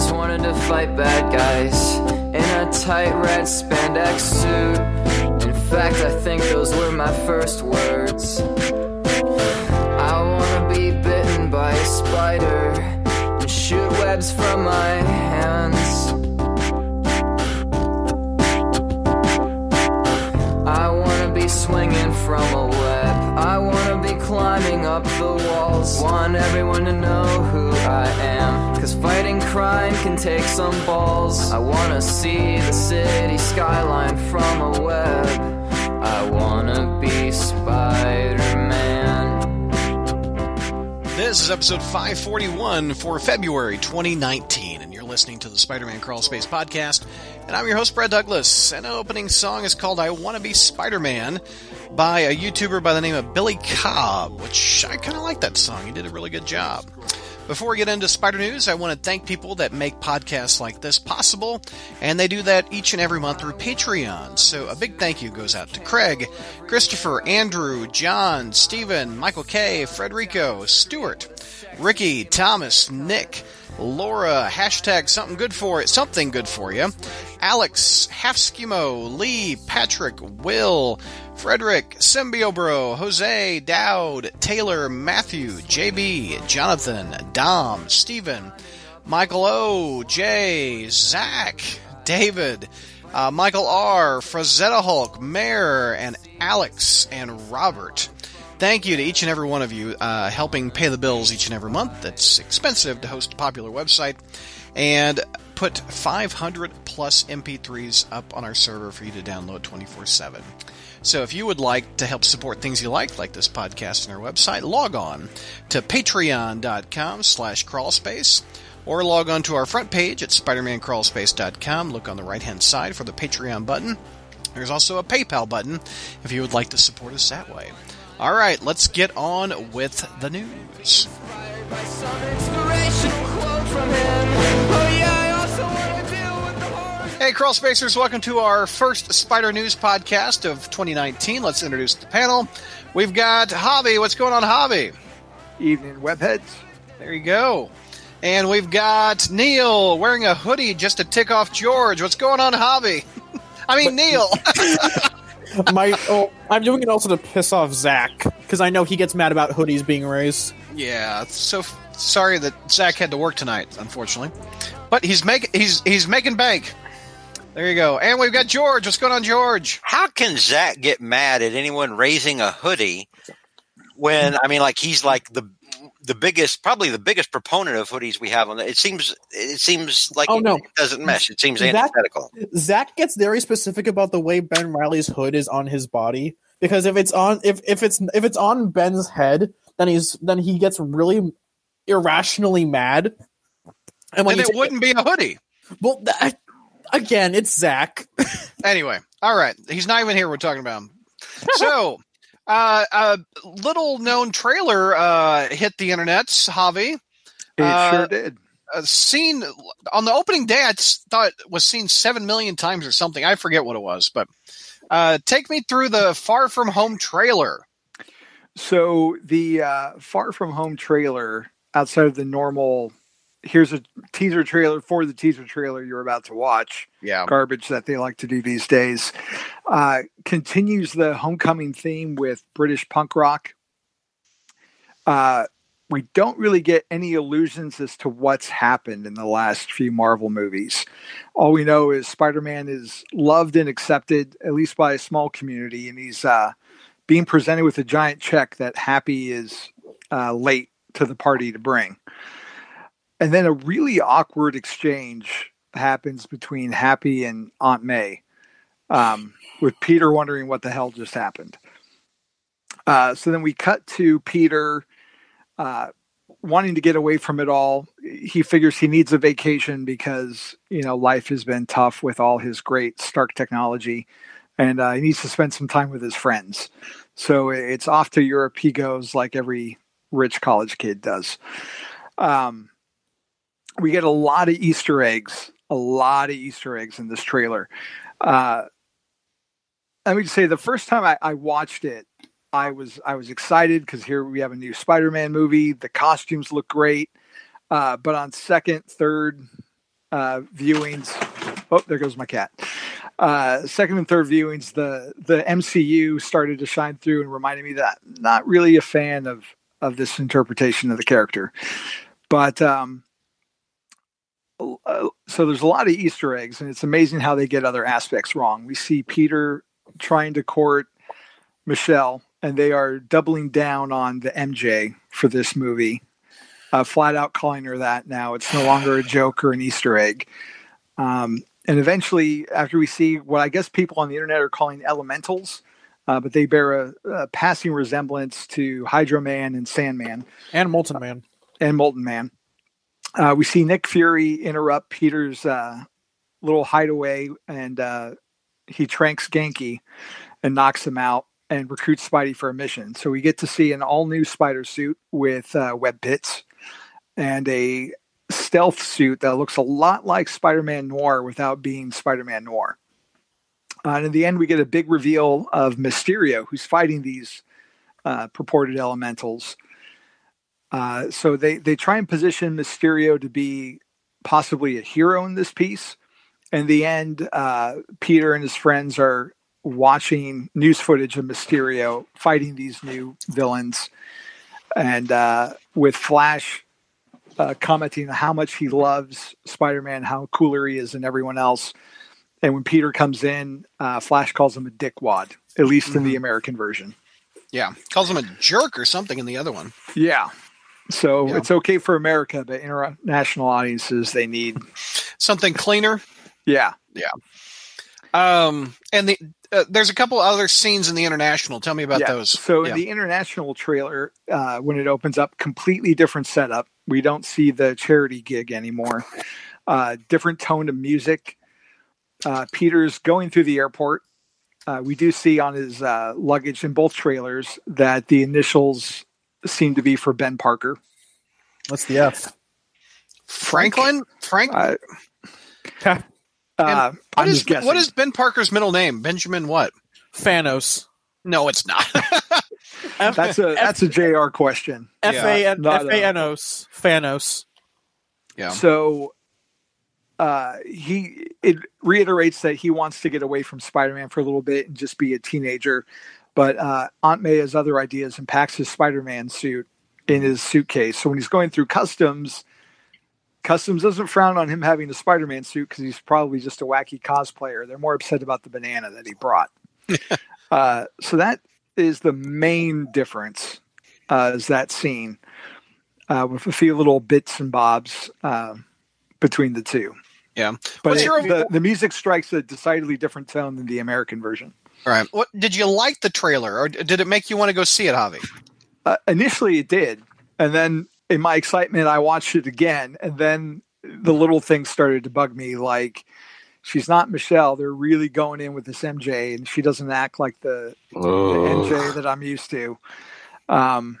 always wanted to fight bad guys in a tight red spandex suit. In fact, I think those were my first words. I wanna be bitten by a spider and shoot webs from my hands. I wanna be swinging from up the walls. Want everyone to know who I am. Cause fighting crime can take some balls. I wanna see the city skyline from a web. I wanna be Spider Man. This is episode 541 for February 2019, and you're listening to the Spider Man Crawl Space podcast. And I'm your host, Brad Douglas. And the opening song is called I Want to Be Spider Man by a YouTuber by the name of Billy Cobb, which I kind of like that song. He did a really good job. Before we get into Spider News, I want to thank people that make podcasts like this possible, and they do that each and every month through Patreon. So a big thank you goes out to Craig, Christopher, Andrew, John, Stephen, Michael K, Frederico, Stuart, Ricky, Thomas, Nick, Laura, hashtag something good for it, something good for you, Alex, Half Lee, Patrick, Will, Frederick, Symbiobro, Jose, Dowd, Taylor, Matthew, JB, Jonathan, Dom, Stephen, Michael O, Jay, Zach, David, uh, Michael R, Frazetta Hulk, Mayor, and Alex, and Robert. Thank you to each and every one of you uh, helping pay the bills each and every month. It's expensive to host a popular website and put 500 plus MP3s up on our server for you to download 24 7. So if you would like to help support things you like, like this podcast and our website, log on to patreon.com slash crawlspace or log on to our front page at spidermancrawlspace.com. Look on the right hand side for the Patreon button. There's also a PayPal button if you would like to support us that way. All right, let's get on with the news. Hey, Crawl Spacers, welcome to our first Spider News podcast of 2019. Let's introduce the panel. We've got Javi. What's going on, Javi? Evening, webheads. There you go. And we've got Neil wearing a hoodie just to tick off George. What's going on, Javi? I mean, Neil. My, oh, I'm doing it also to piss off Zach because I know he gets mad about hoodies being raised. yeah, so f- sorry that Zach had to work tonight, unfortunately. But he's making he's he's making bank. There you go. And we've got George. What's going on, George? how can Zach get mad at anyone raising a hoodie when I mean, like he's like the the biggest, probably the biggest proponent of hoodies we have on. The, it seems it seems like Oh, it, no. it doesn't mesh. It seems That- antithetical. Zach gets very specific about the way Ben Riley's hood is on his body because if it's on if, if it's if it's on Ben's head, then he's then he gets really irrationally mad. And when and it wouldn't be a hoodie. well, that, again, it's Zach. Anyway, all right. He's not even here. We're talking about him. So, uh, a little known trailer uh, hit the internet. Javi, It Uh, sure did. uh, seen on the opening day. I thought was seen seven million times or something. I forget what it was, but uh, take me through the Far From Home trailer. So the uh, Far From Home trailer, outside of the normal, here's a teaser trailer for the teaser trailer you're about to watch. Yeah, Garbage that they like to do these days. Uh, continues the homecoming theme with British punk rock. Uh, we don't really get any illusions as to what's happened in the last few Marvel movies. All we know is Spider Man is loved and accepted, at least by a small community, and he's uh, being presented with a giant check that Happy is uh, late to the party to bring. And then a really awkward exchange happens between Happy and Aunt May, um, with Peter wondering what the hell just happened. Uh, so then we cut to Peter uh, wanting to get away from it all. He figures he needs a vacation because you know life has been tough with all his great Stark technology, and uh, he needs to spend some time with his friends. So it's off to Europe. He goes like every rich college kid does. Um, we get a lot of Easter eggs, a lot of Easter eggs in this trailer. Uh, let me just say, the first time I, I watched it, I was I was excited because here we have a new Spider-Man movie. The costumes look great, uh, but on second, third, uh, viewings, oh, there goes my cat. Uh, second and third viewings, the the MCU started to shine through and reminded me that I'm not really a fan of of this interpretation of the character. But um, so there's a lot of Easter eggs, and it's amazing how they get other aspects wrong. We see Peter trying to court Michelle, and they are doubling down on the MJ for this movie, uh, flat out calling her that now. It's no longer a joke or an Easter egg. Um, and eventually, after we see what I guess people on the internet are calling elementals, uh, but they bear a, a, passing resemblance to Hydro Man and Sandman and Molten Man and Molten Man. Uh, we see Nick Fury interrupt Peter's uh, little hideaway, and uh, he tranks Ganke and knocks him out and recruits Spidey for a mission. So we get to see an all new spider suit with uh, web pits and a stealth suit that looks a lot like Spider Man Noir without being Spider Man Noir. Uh, and in the end, we get a big reveal of Mysterio, who's fighting these uh, purported elementals. Uh, so they, they try and position Mysterio to be possibly a hero in this piece. In the end, uh, Peter and his friends are watching news footage of Mysterio fighting these new villains. And uh, with Flash uh, commenting how much he loves Spider Man, how cooler he is than everyone else. And when Peter comes in, uh, Flash calls him a dickwad, at least mm-hmm. in the American version. Yeah, calls him a jerk or something in the other one. Yeah. So yeah. it's okay for America, but international audiences they need something cleaner. Yeah. Yeah. Um, and the uh, there's a couple other scenes in the international. Tell me about yeah. those. So yeah. in the international trailer, uh, when it opens up, completely different setup. We don't see the charity gig anymore. Uh, different tone of music. Uh, Peter's going through the airport. Uh, we do see on his uh, luggage in both trailers that the initials seem to be for Ben Parker. What's the F? Franklin? Frank? Uh, uh, what, is, what is Ben Parker's middle name? Benjamin what? Thanos. No, it's not. F- that's a that's a Jr. question. F A N F A N O S. Thanos. Yeah. So uh, he it reiterates that he wants to get away from Spider-Man for a little bit and just be a teenager. But uh, Aunt May has other ideas and packs his Spider-Man suit in his suitcase. So when he's going through customs, customs doesn't frown on him having a Spider-Man suit because he's probably just a wacky cosplayer. They're more upset about the banana that he brought. uh, so that is the main difference. Uh, is that scene uh, with a few little bits and bobs uh, between the two. Yeah, but it, your... the the music strikes a decidedly different tone than the American version. All right. What did you like the trailer, or did it make you want to go see it, Javi? Uh, initially, it did, and then in my excitement, I watched it again, and then the little things started to bug me, like she's not Michelle. They're really going in with this MJ, and she doesn't act like the, oh. the MJ that I'm used to. Um,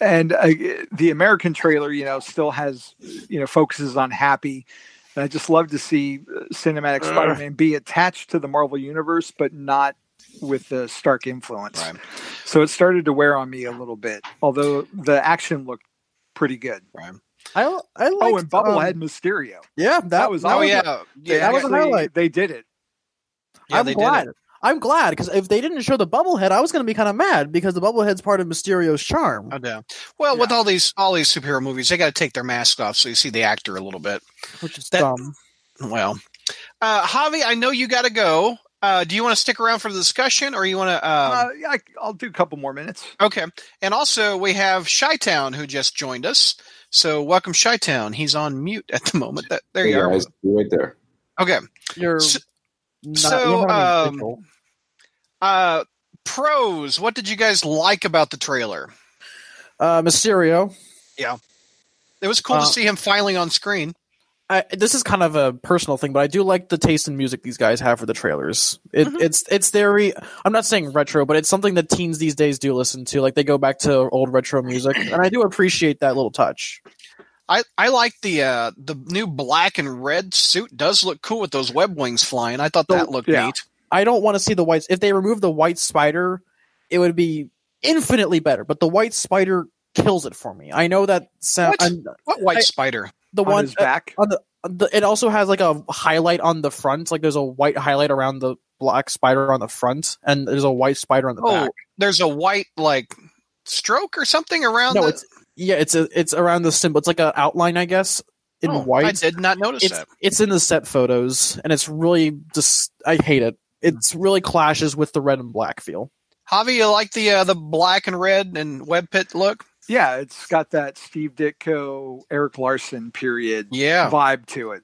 and uh, the American trailer, you know, still has, you know, focuses on Happy. And I just love to see uh, Cinematic uh. Spider-Man be attached to the Marvel universe, but not with the Stark influence. Right. So it started to wear on me a little bit, although the action looked pretty good. Right. I I liked, oh, and Bubblehead um, Mysterio. Yeah, that, that was. Oh yeah, yeah. That was a highlight. They did it. Yeah, I'm glad. I'm glad because if they didn't show the bubblehead, I was going to be kind of mad because the bubblehead's part of Mysterio's charm. Oh, yeah. Well, yeah. with all these all these superhero movies, they got to take their mask off so you see the actor a little bit, which is that, dumb. Well, uh, Javi, I know you got to go. Uh, do you want to stick around for the discussion, or you want to? Um... Uh, yeah, I'll do a couple more minutes. Okay, and also we have Chi Town who just joined us. So welcome, Chi Town. He's on mute at the moment. That there hey you guys, are. Right there. Okay. You're so. Not, so um, uh, pros. What did you guys like about the trailer? Uh, Mysterio. Yeah, it was cool uh, to see him finally on screen. I, this is kind of a personal thing, but I do like the taste in music these guys have for the trailers. It, mm-hmm. It's it's very. I'm not saying retro, but it's something that teens these days do listen to. Like they go back to old retro music, and I do appreciate that little touch. I, I like the uh, the new black and red suit. Does look cool with those web wings flying. I thought that looked yeah. neat. I don't want to see the whites. If they remove the white spider, it would be infinitely better. But the white spider kills it for me. I know that sound. What, what white I, spider? the on one his back. on the, the it also has like a highlight on the front like there's a white highlight around the black spider on the front and there's a white spider on the Oh, back there's a white like stroke or something around. no the- it's yeah it's a, it's around the symbol it's like an outline i guess in Oh, white I did not notice it's that. it's in the set photos and it's really just i hate it it's really clashes with the red and black feel Javi, you like the uh, the black and red and web pit look? Yeah, it's got that Steve Ditko, Erik Larsen period Yeah, vibe to it.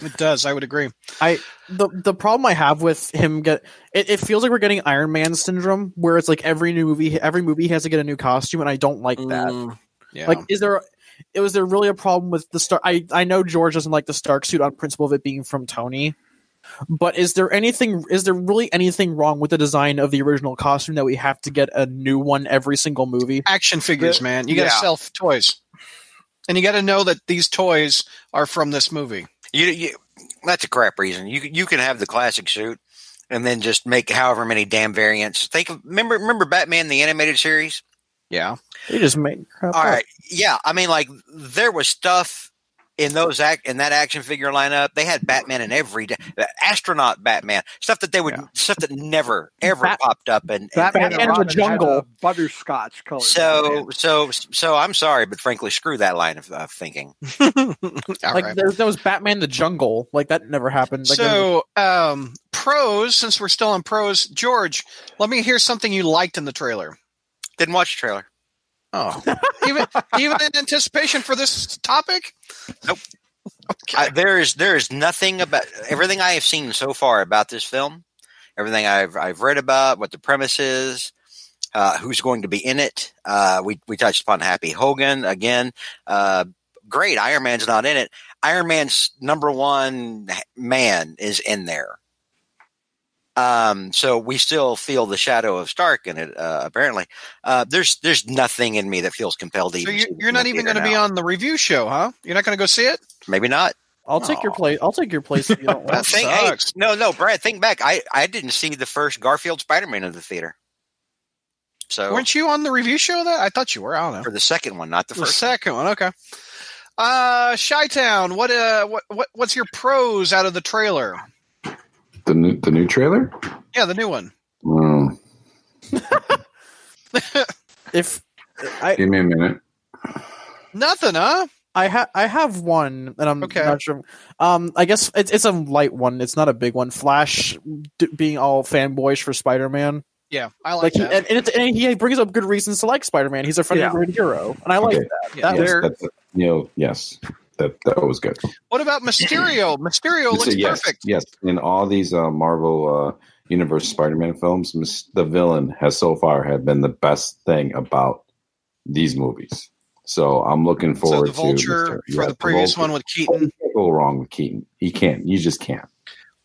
it does. I would agree. I the the problem I have with him get it, it feels like we're getting Iron Man syndrome where it's like every new movie every movie has to get a new costume and I don't like that. Mm, yeah. Like is there it was there really a problem with the star? I I know George doesn't like the Stark suit on principle of it being from Tony. But is there anything is there really anything wrong with the design of the original costume that we have to get a new one every single movie? action figures, The- man. You got to yeah. sell f- toys, and you got to know that these toys are from this movie. You, you, that's a crap reason. You you can have the classic suit and then just make however many damn variants. Think of remember remember Batman the animated series. Yeah, They just make crap All up. right, yeah. I mean, like there was stuff in those act in that action figure lineup. They had Batman in every da- astronaut Batman stuff that they would Yeah. stuff that never ever Bat- popped up and. and- Batman, Batman and in the jungle. butterscotch color. so so so I'm sorry, but frankly, screw that line of uh, thinking. Like right. there, there was Batman the Jungle. Like that never happened. Like, So, um, pros. Since we're still on pros, George, let me hear something you liked in the trailer. Didn't watch the trailer. Oh, even even in anticipation for this topic. Nope. Okay. I, there is there is nothing about everything I have seen so far about this film. Everything I've I've read about what the premise is, uh, who's going to be in it. Uh, we we touched upon Happy Hogan again. Uh, great, Iron Man's not in it. Iron Man's number one man is in there. Um, so we still feel the shadow of Stark in it. Uh, apparently, uh, there's there's nothing in me that feels compelled to. so even you, see this you're not even going to be on the review show, huh? You're not going to go see it. Maybe not. I'll take your Aw. place. I'll take your place if you don't That want. think, hey, sucks. no, no, Brad, think back. I, I didn't see the first Garfield Spider-Man in the theater. So Weren't you on the review show? That I thought you were. I don't know. for the second one, not the The first. second one, okay. Uh, Chi Town. What uh, what what what's your pros out of the trailer? The new the new trailer? Yeah, the new one. Mm, If I give me a minute. Nothing, huh? I have I have one, and I'm Okay. not sure. Um, I guess it's it's a light one. It's not a big one. Flash d- being all fanboyish for Spider Man. Yeah, I like, Like, he, that. and, and, and he brings up good reasons to like Spider Man. He's a friendly Yeah. neighborhood hero, and I like Okay. that. Yeah. That Yes, was- There- that's, you know, yes, that that was good. what about Mysterio? Mysterio So, looks yes, perfect. yes. In all these uh, Marvel uh, Universe Spider-Man films, the villain has so far had been the best thing about these movies. So I'm looking So forward the Vulture to for yeah, the previous Vulture. one with Keaton. go wrong with Keaton. He can't. You just can't.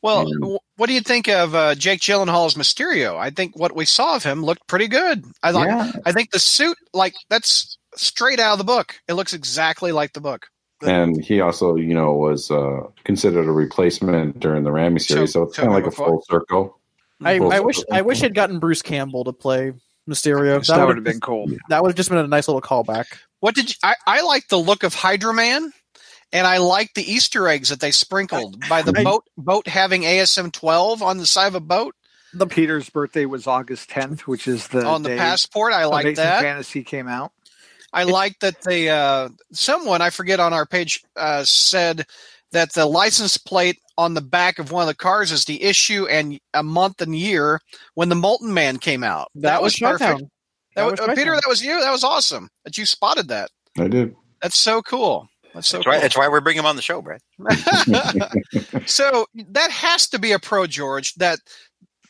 Well, w- what do you think of uh, Jake Gyllenhaal's Mysterio? I think what we saw of him looked pretty good. I like. yeah. I think the suit, like that's straight out of the book. It looks exactly like the book. And he also, you know, was uh, considered a replacement during the Raimi series, so, So- it's kind of like a so- full circle. I, Full I wish. I wish had gotten Bruce Campbell to play Mysterio. that would would have been cool. that would have just been a nice little callback. What did you, I? I like the look of Hydro Man, and I like the Easter eggs that they sprinkled by the I- boat boat having ASM twelve on the side of a boat The Peter's birthday was August 10th, which is the on the day passport. I like that. Fantasy came out. I like that they uh, someone I forget on our page uh, said that the license plate on the back of one of the cars is the issue and a month and year when the Molten Man came out. That, was perfect. That That was, was uh, Chi-Town. Peter, that was you. That was awesome that you spotted that. I did. That's so cool. That's so That's cool. right. That's why we're bringing him on the show, Brad. so that has to be a pro, George. That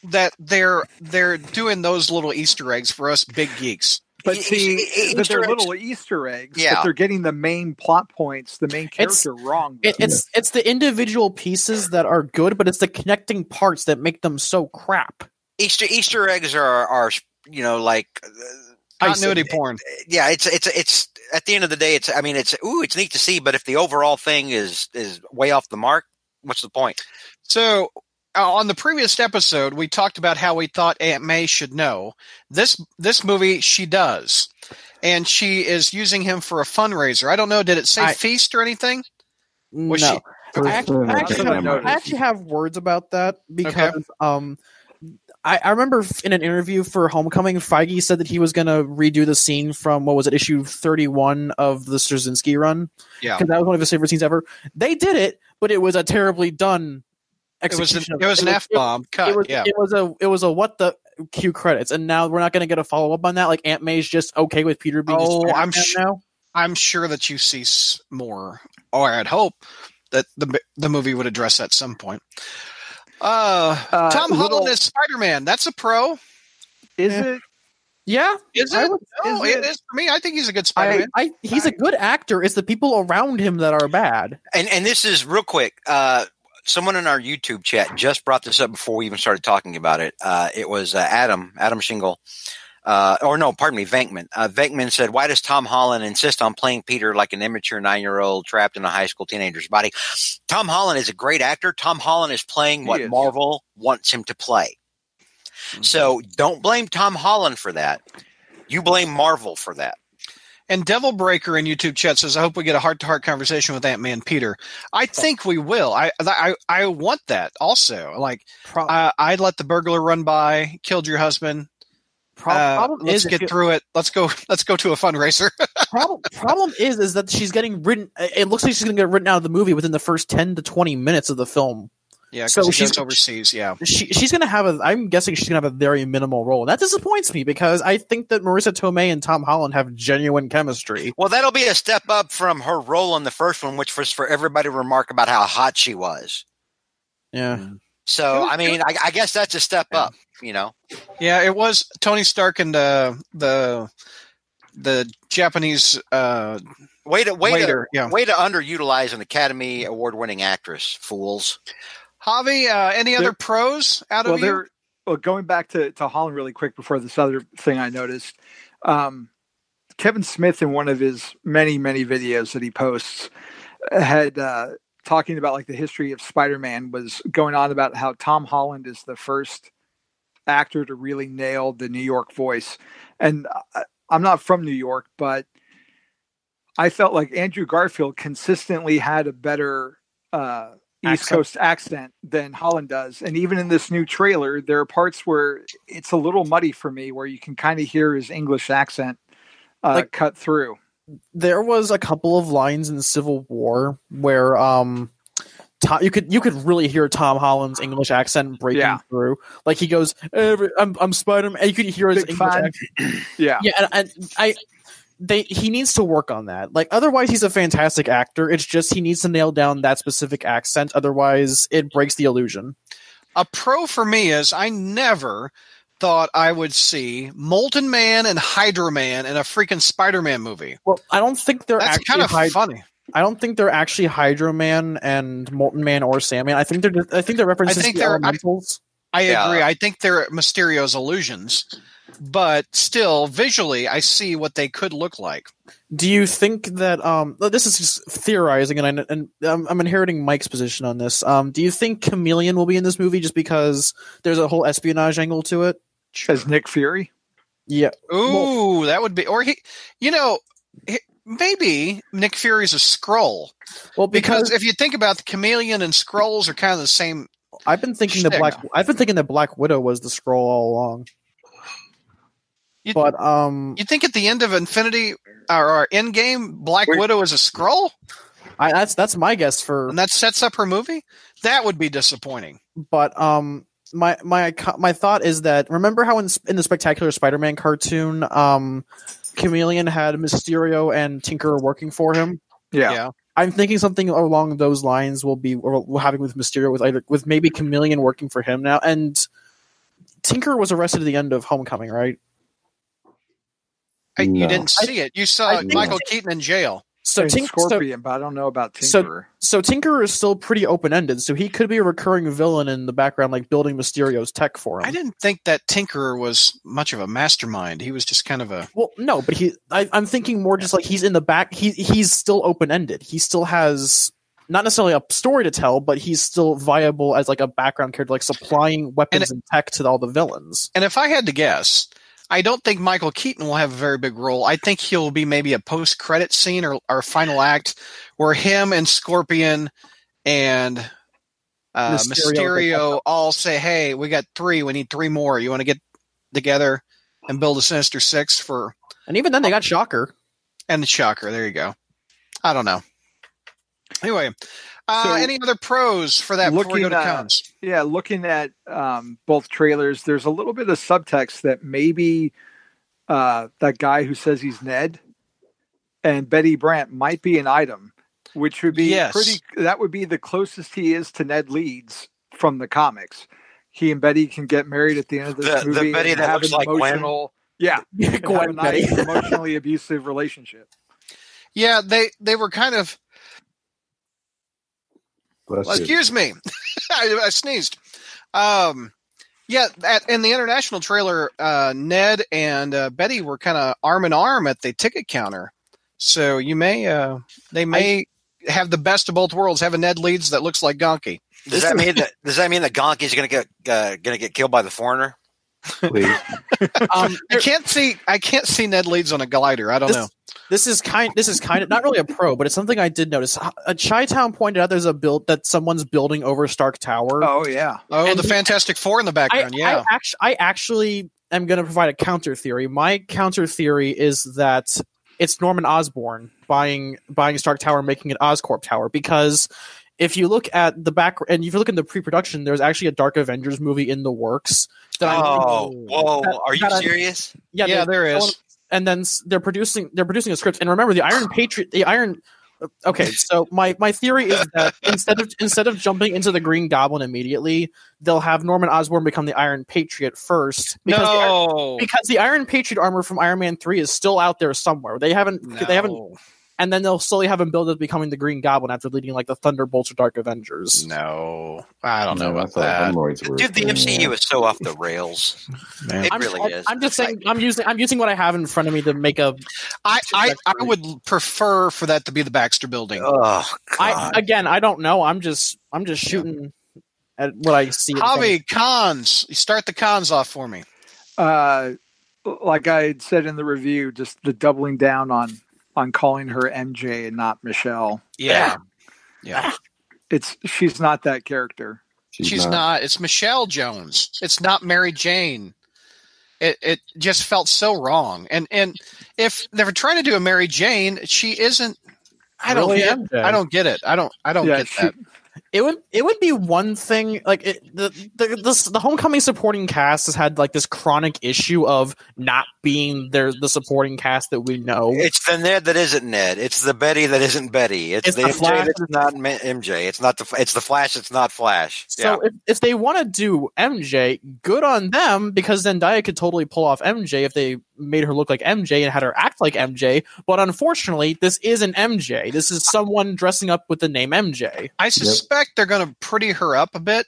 that they're they're doing those little Easter eggs for us big geeks. But see, that Easter they're little Easter eggs, Yeah. but they're getting the main plot points, the main It's- character wrong. It, it's it's the individual pieces that are good, but it's the connecting parts that make them so crap. Easter Easter eggs are are you know like uh, Continuity I- porn. yeah. It's it's it's at the end of the day. It's I mean it's ooh it's neat to see, but if the overall thing is is way off the mark, what's the point? So uh, on the previous episode, we talked about how we thought Aunt May should know. This this movie, she does, and she is using him for a fundraiser. I don't know. Did it say I- feast or anything? Was no. she- I actually, I, actually have. I actually have words about that because um, I, I remember in an interview for Homecoming, Feige said that he was going to redo the scene from what was it, issue thirty-one of the Straczynski run, Yeah, because that was one of his favorite scenes ever. They did it, but it was a terribly done. It was an, execution it was an f bomb cut. It was, yeah, it was a it was a what the cue credits, and now we're not going to get a follow up on that. Like Aunt May's just okay with Peter being. Oh, I'm su- now. I'm sure that you see more, or I'd hope that the the movie would address at some point. Uh, Uh, Tom little- Holland is Spider Man. That's a pro. Is Yeah. it? Yeah, Is it? would- no, is it it- is for me. I think he's a good Spider I, Man. I he's a good actor. It's the people around him that are bad. And and this is real quick. Uh, someone in our YouTube chat just brought this up before we even started talking about it. Uh, it was uh, Adam Adam Shingle, uh, or no, pardon me, Venkman. Uh, Venkman said, "Why does Tom Holland insist on playing Peter like an immature nine year old trapped in a high school teenager's body?" Tom Holland is a great actor. Tom Holland is playing what is. Marvel wants him to play. So don't blame Tom Holland for that. You blame Marvel for that. And Devil Breaker in YouTube chat says, "I hope we get a heart to heart conversation with Ant Man Peter." I think we will. I I I want that also. Like uh, I'd let the burglar run by, killed your husband. Uh, problem let's is get through it. Let's go. Let's go to a fundraiser. problem problem is is that she's getting written. It looks like she's going to get written out of the movie within the first ten to twenty minutes of the film. Yeah, because So she's- overseas. Yeah, She she's going to have a. I'm guessing she's going to have a very minimal role. And that disappoints me because I think that Marisa Tomei and Tom Holland have genuine chemistry. Well, that'll be a step up from her role in the first one, which was for everybody to remark about how hot she was. Yeah. So, was I mean, I, I guess that's a step Yeah. up, you know. yeah. It was Tony Stark and uh, the the Japanese uh, Way to way waiter. to Yeah, way to underutilize an Academy Award winning actress, fools. Javi. Uh, any other There- pros out Well, of you? there. Well, going back to, to Holland really quick before this other thing I noticed, um, Kevin Smith in one of his many many videos that he posts had uh, talking about like the history of Spider-Man was going on about how Tom Holland is the first actor to really nail the New York voice, and I, I'm not from New York, but I felt like Andrew Garfield consistently had a better uh, East Accent. Coast accent than Holland does. And even in this new trailer, there are parts where it's a little muddy for me, where you can kind of hear his English accent uh, Like- cut through. there was a couple of lines in Civil War where um Tom, you could you could really hear Tom Holland's English accent breaking Yeah. through. Like he goes, "I'm I'm Spider Man." You could hear his Big English accent. Yeah. Yeah, and, and I they he needs to work on that. Like otherwise, he's a fantastic actor. It's just he needs to nail down that specific accent. Otherwise, it breaks the illusion. a pro for me is I never thought I would see Molten Man and Hydro Man in a freaking Spider-Man movie. Well, I don't think they're That's actually kind of Hyd- funny. I don't think they're actually Hydro Man and Molten Man or Sandman. I think they're just, I think they're references I think to they're- I- I Yeah. agree. I think they're Mysterio's illusions, but still, visually, I see what they could look like. Do you think that um this is just theorizing and I and I'm, I'm inheriting Mike's position on this. Um do you think Chameleon will be in this movie just because there's a whole espionage angle to it? As Nick Fury. Yeah. Ooh, that would be, or he, you know, he, maybe Nick Fury's a Skrull Well, because because, if you think about the chameleon and Skrulls are kind of the same. I've been thinking that Stigma. Black I've been thinking that Black Widow was the Skrull all along. You, But um you think at the end of Infinity or, or Endgame, Black Widow is a Skrull, I that's that's my guess for and that sets up her movie? That would be disappointing. but um my my my thought is that remember how in, in the spectacular spider-man cartoon um chameleon had mysterio and tinker working for him Yeah. yeah. i'm thinking something along those lines will be we'll having with mysterio with either with maybe chameleon working for him now and tinker was arrested at the end of homecoming right I, You didn't see it. You saw I think- Michael Keaton in jail. so And tinker so, but I don't know about So- Tinkerer. so tinker is still pretty open-ended so he could be a recurring villain in the background like building mysterio's tech for him I didn't think that Tinkerer was much of a mastermind. He was just kind of a. Well, no, but he. I, I'm thinking more just like he's in the back. He he's still open ended. He still has not necessarily a story to tell, but he's still viable as like a background character, like supplying weapons and, tech to all the villains. And if I had to guess, I don't think Michael Keaton will have a very big role. I think he'll be maybe a post credit scene or, or final act where him and Scorpion and uh, Mysterio, Mysterio all say, "Hey, we got three. We need three more. You want to get together and build a Sinister Six for?" And even then, they got Shocker and the Shocker. There you go. I don't know. Anyway, uh, so any other pros for that before we go to cons? Yeah, looking at um, both trailers, there's a little bit of subtext that maybe uh, that guy who says he's Ned and Betty Brant might be an item, which would be yes. pretty. That would be the closest he is to Ned Leeds from the comics. He and Betty can get married at the end of this the, movie. The Betty that looks like emotional, Gwen. Yeah, Gwen nice, emotionally abusive relationship. Yeah, they they were kind of well, excuse me, I, I, sneezed. Um, yeah, at, in the international trailer, uh, Ned and uh, Betty were kind of arm in arm at the ticket counter. So you may, uh, they may I, have the best of both worlds. Have a Ned Leeds that looks like Ganke. Does that mean that? Does that mean that Ganke's going to get uh, going to get killed by the foreigner? Please. um, I can't see. I can't see Ned Leeds on a glider. I don't this, know. This is kind. This is kind of not really a pro, but it's something I did notice. A Chi Town pointed out there's a build that someone's building over Stark Tower. Oh yeah. Oh, and the Fantastic Four in the background. I, yeah. I actually, I actually am going to provide a counter theory. My counter theory is that it's Norman Osborn buying buying Stark Tower, making it Oscorp Tower because if you look at the back and if you look in the pre-production, there's actually a Dark Avengers movie in the works. oh, whoa! That, Are you serious? I, yeah, yeah, there is and then they're producing they're producing a script. And remember, the Iron Patriot, the Iron. Uh, okay, so my my theory is that instead of instead of jumping into the Green Goblin immediately, they'll have Norman Osborn become the Iron Patriot first. Because no, the Iron, because the Iron Patriot armor from Iron Man three is still out there somewhere. They haven't no. they haven't and then they'll slowly have him build up becoming the Green Goblin after leading like the Thunderbolts or Dark Avengers. No, I don't know about that. Dude, the MCU is so off the rails. it I'm, really I'm, is. I'm just saying. I'm using. I'm using what I have in front of me to make a. I I, I would prefer for that to be the Baxter Building. Oh, I again, I don't know. I'm just. I'm just shooting yeah. at what I see. Javi, cons. You start the cons off for me. Uh, like I said in the review, just the doubling down on on calling her MJ and not Michelle. Yeah. Yeah. It's she's not that character. She's, she's not. not. It's Michelle Jones. It's not Mary Jane. It it just felt so wrong. And and if they're trying to do a Mary Jane, she isn't I don't really get MJ. I don't get it. I don't I don't yeah, get she, that it would it would be one thing like it, the the this, the homecoming supporting cast has had like this chronic issue of not being there the supporting cast that we know. It's the Ned that isn't Ned. It's the Betty that isn't Betty. It's, it's the, the MJ Flash. that's not MJ. It's not the it's the Flash. It's not Flash. So yeah. if, if they want to do MJ, good on them because Zendaya could totally pull off MJ if they made her look like MJ and had her act like MJ. But unfortunately, this isn't MJ. This is someone dressing up with the name MJ. I suspect yep. They're going to pretty her up a bit.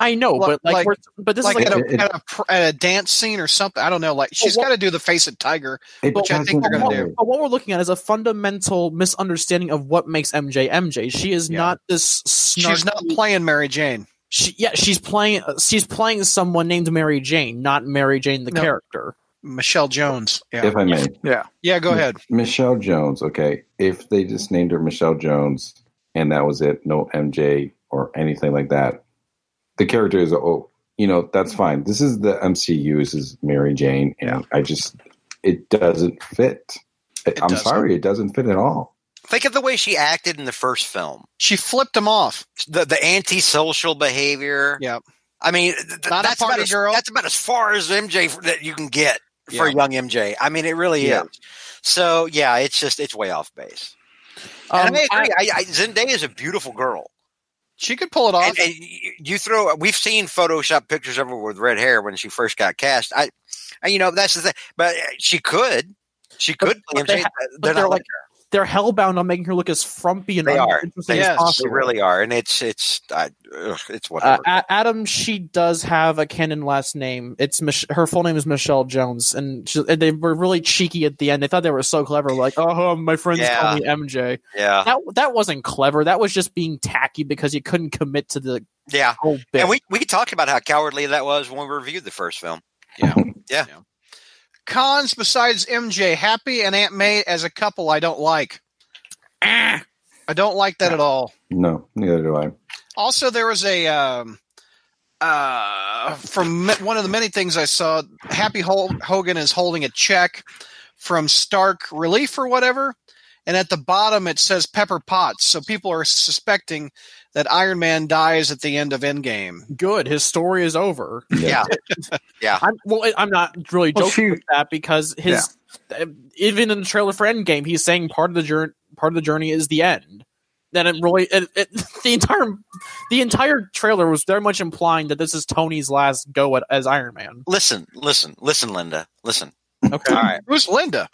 I know, but like, like but this like is like at, a, at, a, at, a, dance scene or something. I don't know. Like she's got to do the face of tiger, which I think they're going to do. But what we're looking at is a fundamental misunderstanding of what makes MJ MJ. She is yeah. not this. Snarky, she's not playing Mary Jane. She, yeah, she's playing. She's playing someone named Mary Jane, not Mary Jane the no. character. Michelle Jones. Yeah. If I may. Yeah. Yeah, go ahead. Michelle Jones. Okay. If they just named her Michelle Jones and that was it, no MJ or anything like that, the character is, oh, you know, that's fine. This is the MCU. This is Mary Jane. And I just, it doesn't fit. It I'm doesn't. sorry. It doesn't fit at all. Think of the way she acted in the first film. She flipped him off. The the antisocial behavior. Yeah. I mean, th- Not that's, about as, girl. that's about as far as MJ that you can get for yeah. young MJ. I mean, it really yeah. is. So yeah, it's just it's way off base. Um, and I agree. I, I, Zendaya is a beautiful girl. She could pull it off. And, and you throw. We've seen Photoshop pictures of her with red hair when she first got cast. I, you know, that's the thing. But she could. She could. But, but they, are like they're hellbound on making her look as frumpy and They are. uninteresting Yes, as They really are, and it's it's uh, ugh, it's Uh, whatever. A- Adam, she does have a canon last name. It's Mich- her full name is Michelle Jones, and, she, and they were really cheeky at the end. They thought they were so clever, like, "Oh, my friends Yeah. call me MJ." yeah, That that wasn't clever. That was just being tacky because you couldn't commit to the yeah. whole bit. And we we talked about how cowardly that was when we reviewed the first film. Yeah. Yeah. Cons besides MJ, Happy and Aunt May as a couple, I don't like. I don't like that at all. No, neither do I. Also, there was a um, uh, from one of the many things I saw. Happy Hogan is holding a check from Stark Relief or whatever, and at the bottom it says Pepper Potts. So people are suspecting that Iron Man dies at the end of Endgame. Good. His story is over. Yeah, yeah. I'm, well, I'm not really Well, joking she- with that because his uh, even in the trailer for Endgame, he's saying part of the journey part of the journey is the end. Then it really it, it, the entire the entire trailer was very much implying that this is Tony's last go at, as Iron Man. Listen, listen, listen, Linda. Listen. Okay. All right. Who's Linda?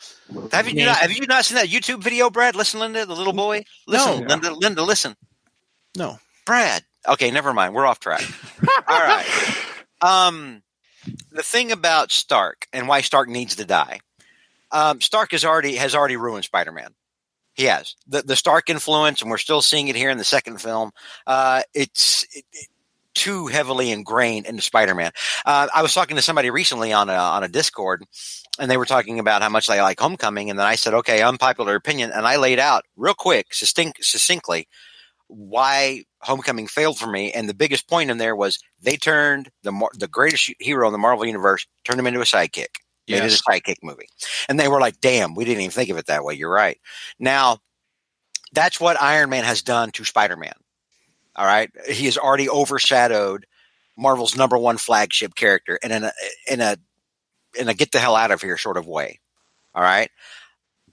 Have you not have you not seen that YouTube video, Brad? Listen, Linda, the little boy. Listen, No. Linda, Linda, listen. No. Brad. Okay, never mind. We're off track. All right. Um, the thing about Stark and why Stark needs to die. Um, Stark has already has already ruined Spider Man. He has the the Stark influence, and we're still seeing it here in the second film. Uh, it's it, it, too heavily ingrained into Spider Man. Uh, I was talking to somebody recently on a on a Discord, and they were talking about how much they like Homecoming, and then I said, okay, unpopular opinion, and I laid out real quick, succinct, succinctly, why Homecoming failed for me, and the biggest point in there was they turned the the greatest hero in the Marvel universe, turned him into a sidekick. Made Yes. it a sidekick movie, and they were like, "Damn, we didn't even think of it that way." You're right. Now, that's what Iron Man has done to Spider Man. All right, he has already overshadowed Marvel's number one flagship character, in a in a in a get the hell out of here sort of way. All right,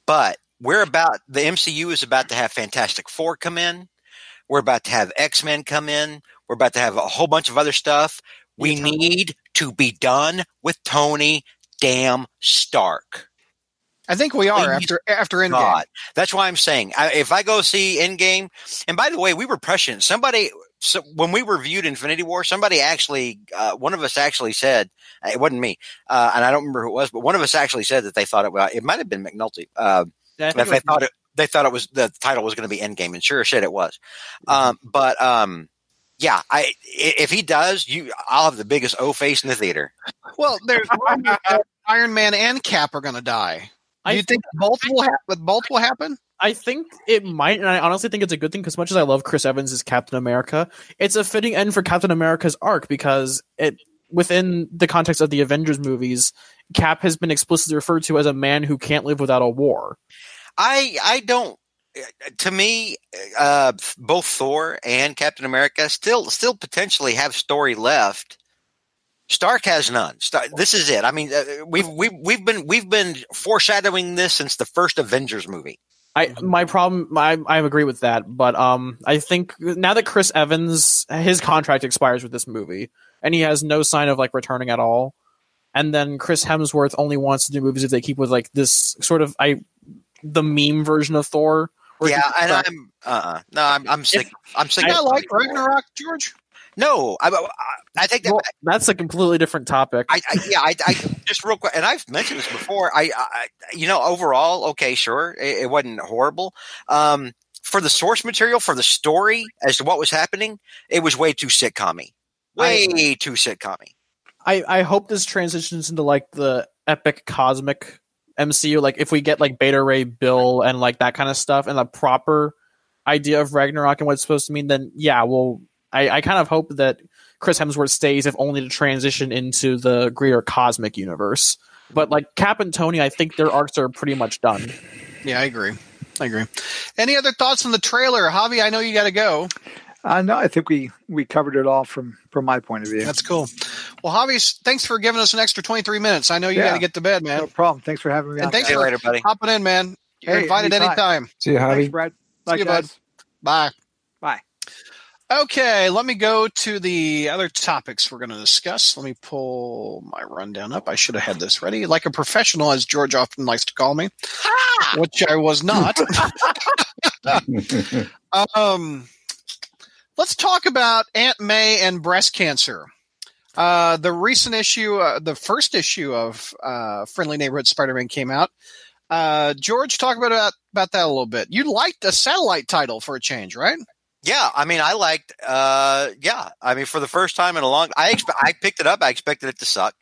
but we're about the MCU is about to have Fantastic Four come in. We're about to have X Men come in. We're about to have a whole bunch of other stuff. We need to be done with Tony damn Stark. I think we are Please, after after Endgame. God, that's why I'm saying I, if I go see Endgame, and by the way, we were prescient. Somebody so when we reviewed Infinity War, somebody actually, uh, one of us actually said it wasn't me, uh, and I don't remember who it was, but one of us actually said that they thought it. Well, it might have been McNulty. Uh, Yeah, I that they was- thought it they thought it was the title was going to be Endgame, and sure as shit it was. Um, but um, yeah, I i- if he does, you I'll have the biggest O face in the theater. Well, there's Iron Man and Cap are going to die. I you think both will ha- both will happen? I think it might, and I honestly think it's a good thing because much as I love Chris Evans as Captain America, it's a fitting end for Captain America's arc because it within the context of the Avengers movies, Cap has been explicitly referred to as a man who can't live without a war. I I don't. To me, uh, both Thor and Captain America still still potentially have story left. Stark has none. Star- this is it. I mean, uh, we've we've we've been we've been foreshadowing this since the first Avengers movie. I my problem I I agree with that, but um I think now that Chris Evans his contract expires with this movie and he has no sign of like returning at all, and then Chris Hemsworth only wants to do movies if they keep with like this sort of I the meme version of Thor. Yeah, and I'm uh-uh no, I'm I'm sick. I'm sick. I of like Ragnarok, George. No, I, I, I think that well, that's a completely different topic. I, I yeah, I, I just real quick, and I've mentioned this before. I, I you know, overall, okay, sure, it, it wasn't horrible. Um, for the source material, for the story as to what was happening, it was way too sitcom Way too sitcom I, I hope this transitions into like the epic cosmic MCU. Like if we get like Beta Ray Bill and like that kind of stuff and the proper idea of Ragnarok and what it's supposed to mean, then yeah, well, I, I kind of hope that Chris Hemsworth stays, if only to transition into the greater cosmic universe. But like Cap and Tony, I think their arcs are pretty much done. Yeah, I agree. I agree. Any other thoughts on the trailer, Javi? I know you got to go. Uh, no, I think we we covered it all from from my point of view. That's cool. Well, Javi, thanks for giving us an extra 23 minutes. I know you Yeah. got to get to bed, man. no problem. Thanks for having me. And on. thanks See for later, buddy. hopping in, man. You're Hey, invited anytime. anytime. See you, Thanks, Javi. Brad. See you, bud. guys. Bye. Bye. Okay, let me go to the other topics we're going to discuss. Let me pull my rundown up. I should have had this ready. Like a professional, as George often likes to call me, which I was not. um, let's talk about Aunt May and breast cancer. Uh, the recent issue, uh, the first issue of uh, Friendly Neighborhood Spider-Man came out. Uh, George, talk about about that a little bit. You liked a satellite title for a change, right? Yeah, I mean, I liked. Uh, yeah, I mean, for the first time in a long, I expe- I picked it up. I expected it to suck.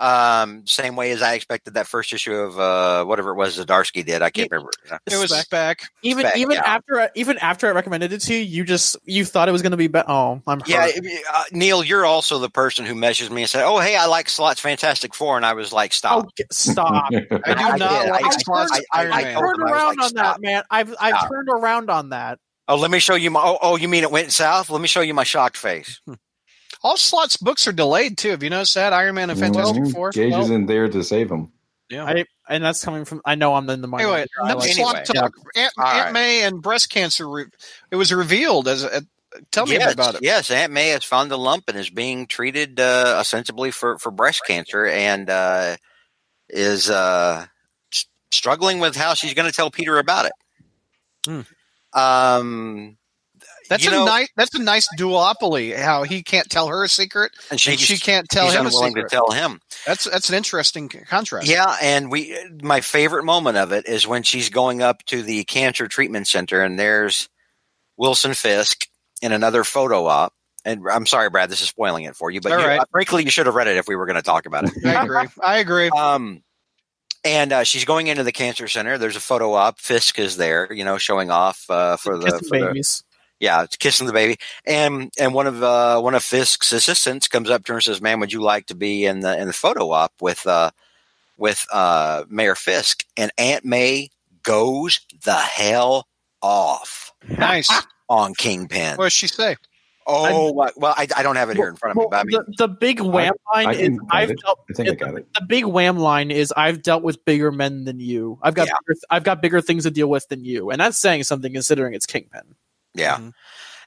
Um, same way as I expected that first issue of uh, whatever it was Zdarsky did. I can't remember. It was Spec. back. Even Spec, even yeah. after I- even after I recommended it to you, you just you thought it was going to be better. Oh, I'm hurt. Yeah, it- uh, Neil, you're also the person who messaged me and said, "Oh, hey, I like Slott's Fantastic Four. and I was like, Oh, "Stop." g- stop! I do not did. like I- Sparks I- I- Iron I Man. told turned I was around like, on that, man. I've I've Stop. turned around on that. Oh, let me show you my. Oh, oh, you mean it went south? Let me show you my shocked face. All Slott's books are delayed too. Have you noticed that? Iron Man and Fantastic. Four. Gage isn't there to save him. Yeah. I and that's coming from. I know I'm in the minority. Anyway, here. I enough like- Anyway. Slot talk. Aunt, Aunt right. May and breast cancer. Re- it was revealed as. A, tell me yes, about it. Yes, Aunt May has found a lump and is being treated uh, ostensibly for, for breast cancer and uh, is uh, struggling with how she's going to tell Peter about it. Hmm. Um, That's a know- nice. That's a nice duopoly. How he can't tell her a secret, and she, and she can't tell him a unwilling to tell him. That's that's an interesting contrast. Yeah, and we my favorite moment of it is when she's going up to the cancer treatment center and there's Wilson Fisk in another photo op. And I'm sorry, Brad, this is spoiling it for you, but you, right. frankly, you should have read it if we were going to talk about it. I agree. I agree. Um, and uh, she's going into the cancer center. There's a photo op. Fisk is there, you know, showing off uh, for the, Kiss the for the yeah, kissing the baby. And and one of uh, one of Fisk's assistants comes up to her and says, "Man, would you like to be in the in the photo op with uh, with uh, Mayor Fisk?" And Aunt May goes the hell off nice. on Kingpin. What does she say? Oh, what- well, I, I don't have it here in front of me, Well, but I mean, the, the big wham line I is I've it. dealt, I think I got it. the big wham line is I've dealt with bigger men than you. I've got Yeah. bigger, I've got bigger things to deal with than you, and that's saying something considering it's Kingpin. yeah. Mhm.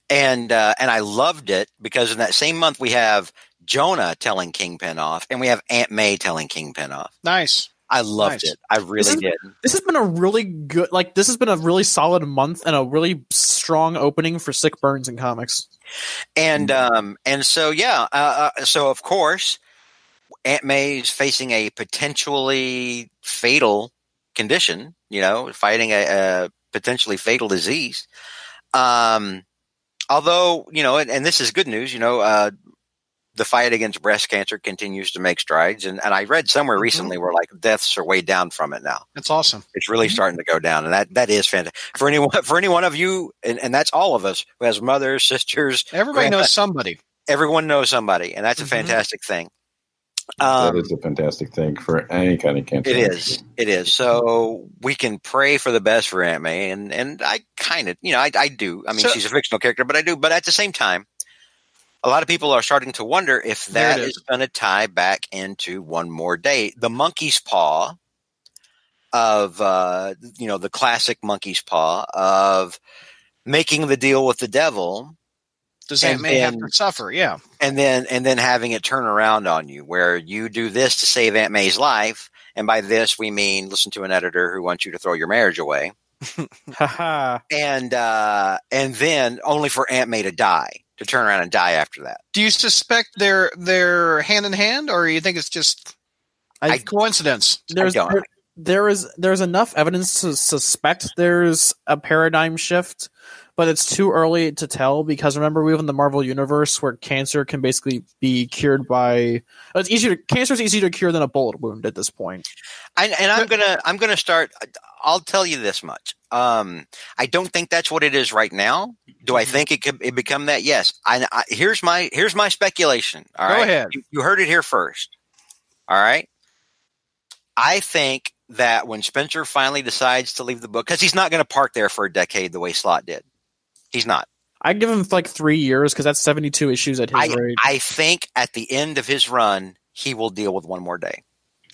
and uh, and I loved it because in that same month we have Jonah telling Kingpin off, and we have Aunt May telling Kingpin off. Nice. I loved Nice. it. I really is- did. This has been a really good, like this has been a really solid month and a really strong opening for Sick Burns in comics. And um and so yeah, uh, uh, so of course Aunt May is facing a potentially fatal condition. You know, fighting a, a potentially fatal disease. Um, although you know, and, and this is good news. You know, uh, the fight against breast cancer continues to make strides, and, and I read somewhere Mhm. recently where like deaths are way down from it now. That's awesome. It's really starting to go down, and that that is fantastic for anyone for any one of you, and, and that's all of us who has mothers, sisters, Everybody Grandma- knows somebody. everyone knows somebody, and that's a Mhm. fantastic thing. that Um, is a fantastic thing for any kind of cancer. it is, it is. So we can pray for the best for Aunt May, and and I kind of, you know, I, I do. I mean, So- she's a fictional character, but I do. But at the same time, a lot of people are starting to wonder if that is is. going to tie back into one more day, the monkey's paw of, uh, you know, the classic monkey's paw of making the deal with the devil Does Aunt May have to suffer? Yeah. and then and then having it turn around on you where you do this to save aunt may's life and by this we mean listen to an editor who wants you to throw your marriage away and uh and then only for aunt may to die to turn around and die after that Do you suspect they're they're hand in hand, or you think it's just I- a coincidence? there's don't. there, there is there's enough evidence to suspect there's a paradigm shift, but it's too early to tell because remember we live in the Marvel universe where cancer can basically be cured by it's easier cancer is easier to cure than a bullet wound at this point. I, and i'm gonna i'm gonna start i'll tell you this much. Um i don't think that's what it is right now. Do i think it could it become that? Yes. I, I here's my here's my speculation. All Go right? ahead. you, you heard it here first. All right? I think that when spencer finally decides to leave the book because he's not going to park there for a decade the way Slott did he's not I'd give him like three years because that's 72 issues at his I, rate. I think at the end of his run he will deal with one more day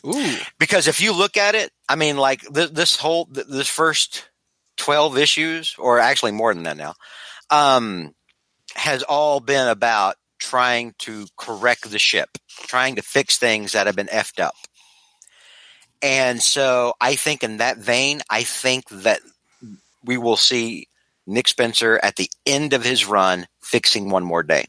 Ooh, because if you look at it, I mean, like th- this whole th- this first twelve issues, or actually more than that now, um, has all been about trying to correct the ship, trying to fix things that have been effed up. And so I think in that vein, I think that we will see Nick Spencer at the end of his run fixing one more day.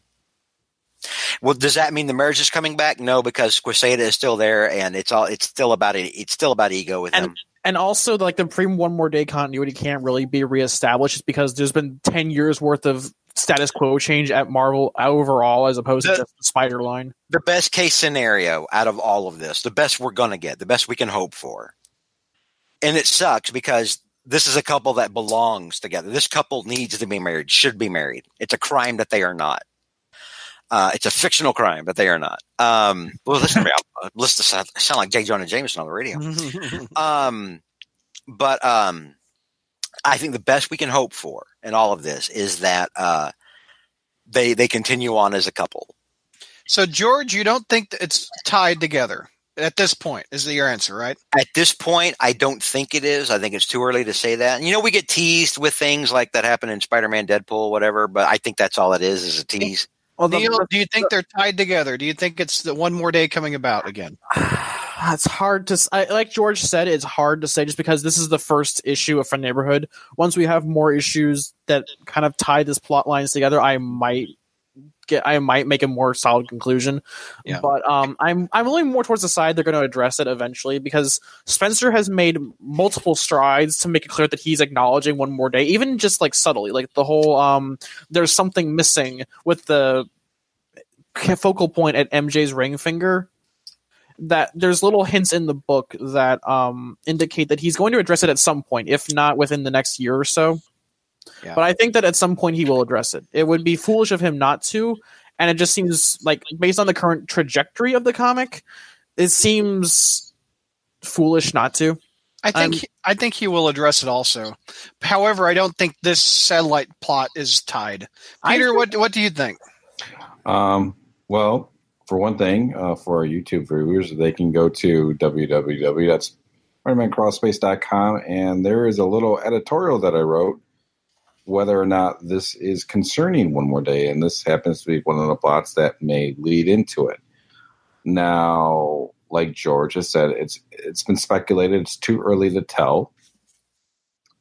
Well, does that mean the marriage is coming back? No, because Quesada is still there, and it's all it's still about it. It's still about ego with And- him. and also like the pre one more day continuity can't really be reestablished because there's been 10 years worth of status quo change at marvel overall as opposed The- to just the spider line The best case scenario out of all of this, the best we're going to get, the best we can hope for, and it sucks because this is a couple that belongs together. This couple needs to be married, should be married. It's a crime that they are not. Uh, it's a fictional crime that they are not. Um, well, listen to me. I'll- Listen to sound, sound like J. Jonah and Jameson on the radio. Um, but um, I think the best we can hope for in all of this is that uh, they they continue on as a couple. So, George, you don't think that it's tied together at this point? Is the your answer right? At this point, I don't think it is. I think it's too early to say that. And, you know, we get teased with things like that happen in Spider-Man, Deadpool, whatever. But I think that's all it is, is a tease. well, the- Neil, do you think they're tied together? Do you think it's the one more day coming about again? it's hard to s- I, like george said it's hard to say just because this is the first issue of friend neighborhood once we have more issues that kind of tie this plot lines together i might get i might make a more solid conclusion Yeah. but um i'm i'm leaning more towards the side they're going to address it eventually because spencer has made multiple strides to make it clear that he's acknowledging one more day even just like subtly like the whole um there's something missing with the focal point at mj's ring finger that there's little hints in the book that um, indicate that he's going to address it at some point, if not within the next year or so. Yeah. But I think that at some point he will address it. It would be foolish of him not to, and it just seems like based on the current trajectory of the comic, it seems foolish not to. I think Um, he- I think he will address it also. However, I don't think this satellite plot is tied. Peter, think- what what do you think? Um, well, for one thing, uh, for our YouTube viewers, they can go to www.spidermancrawlspace.com and there is a little editorial that I wrote whether or not this is concerning one more day, and this happens to be one of the plots that may lead into it. Now, like George has said, it's it's been speculated. It's too early to tell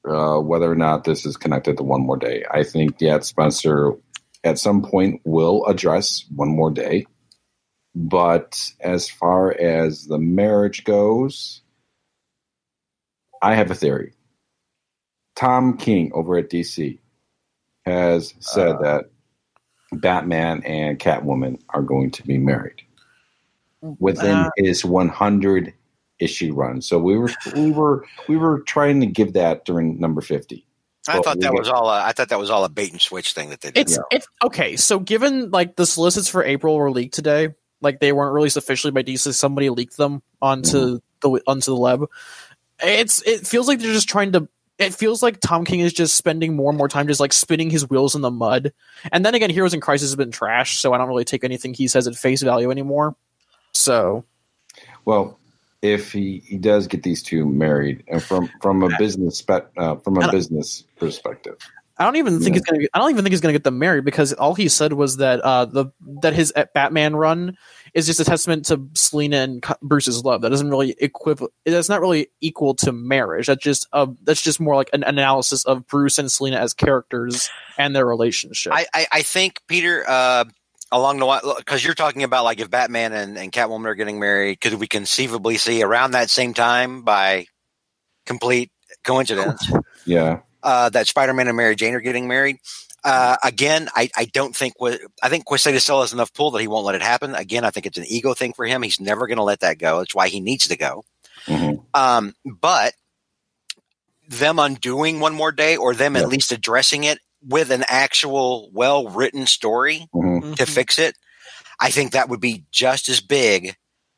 uh, whether or not this is connected to one more day. I think yeah, Spencer at some point will address one more day. But as far as the marriage goes, I have a theory. Tom King over at DC has said Uh. that Batman and Catwoman are going to be married within Uh. his 100 issue run. So we were we were we were trying to give that during number 50. I thought that was all. A, I thought that was all a bait and switch thing that they did. It's it's okay. So given like the solicits for April were leaked today, like they weren't released officially by DC. Somebody leaked them onto the onto the web. It's it feels like they're just trying to. It feels like Tom King is just spending more and more time just like spinning his wheels in the mud. And then again, Heroes in Crisis has been trashed, so I don't really take anything he says at face value anymore. So Well, if he, he does get these two married, and from from a business spe- uh, from a business perspective, I don't even think Yeah. he's gonna. I don't even think he's gonna get them married because all he said was that uh, the that his Batman run is just a testament to Selena and Bruce's love. That doesn't really equivalent. That's not really equal to marriage. That's just uh, that's just more like an analysis of Bruce and Selena as characters and their relationship. I, I, I think Peter, uh, along the line, because you're talking about like if Batman and, and Catwoman are getting married, could we conceivably see around that same time by complete coincidence yeah, uh, that Spider-Man and Mary Jane are getting married? Uh, again, I, I don't think what I think Quesada still has enough pull that he won't let it happen. Again, I think it's an ego thing for him. He's never going to let that go. That's why he needs to go. Mhm. Um, but them undoing one more day or them Yeah. at least addressing it with an actual well written story Mhm. to fix it, I think that would be just as big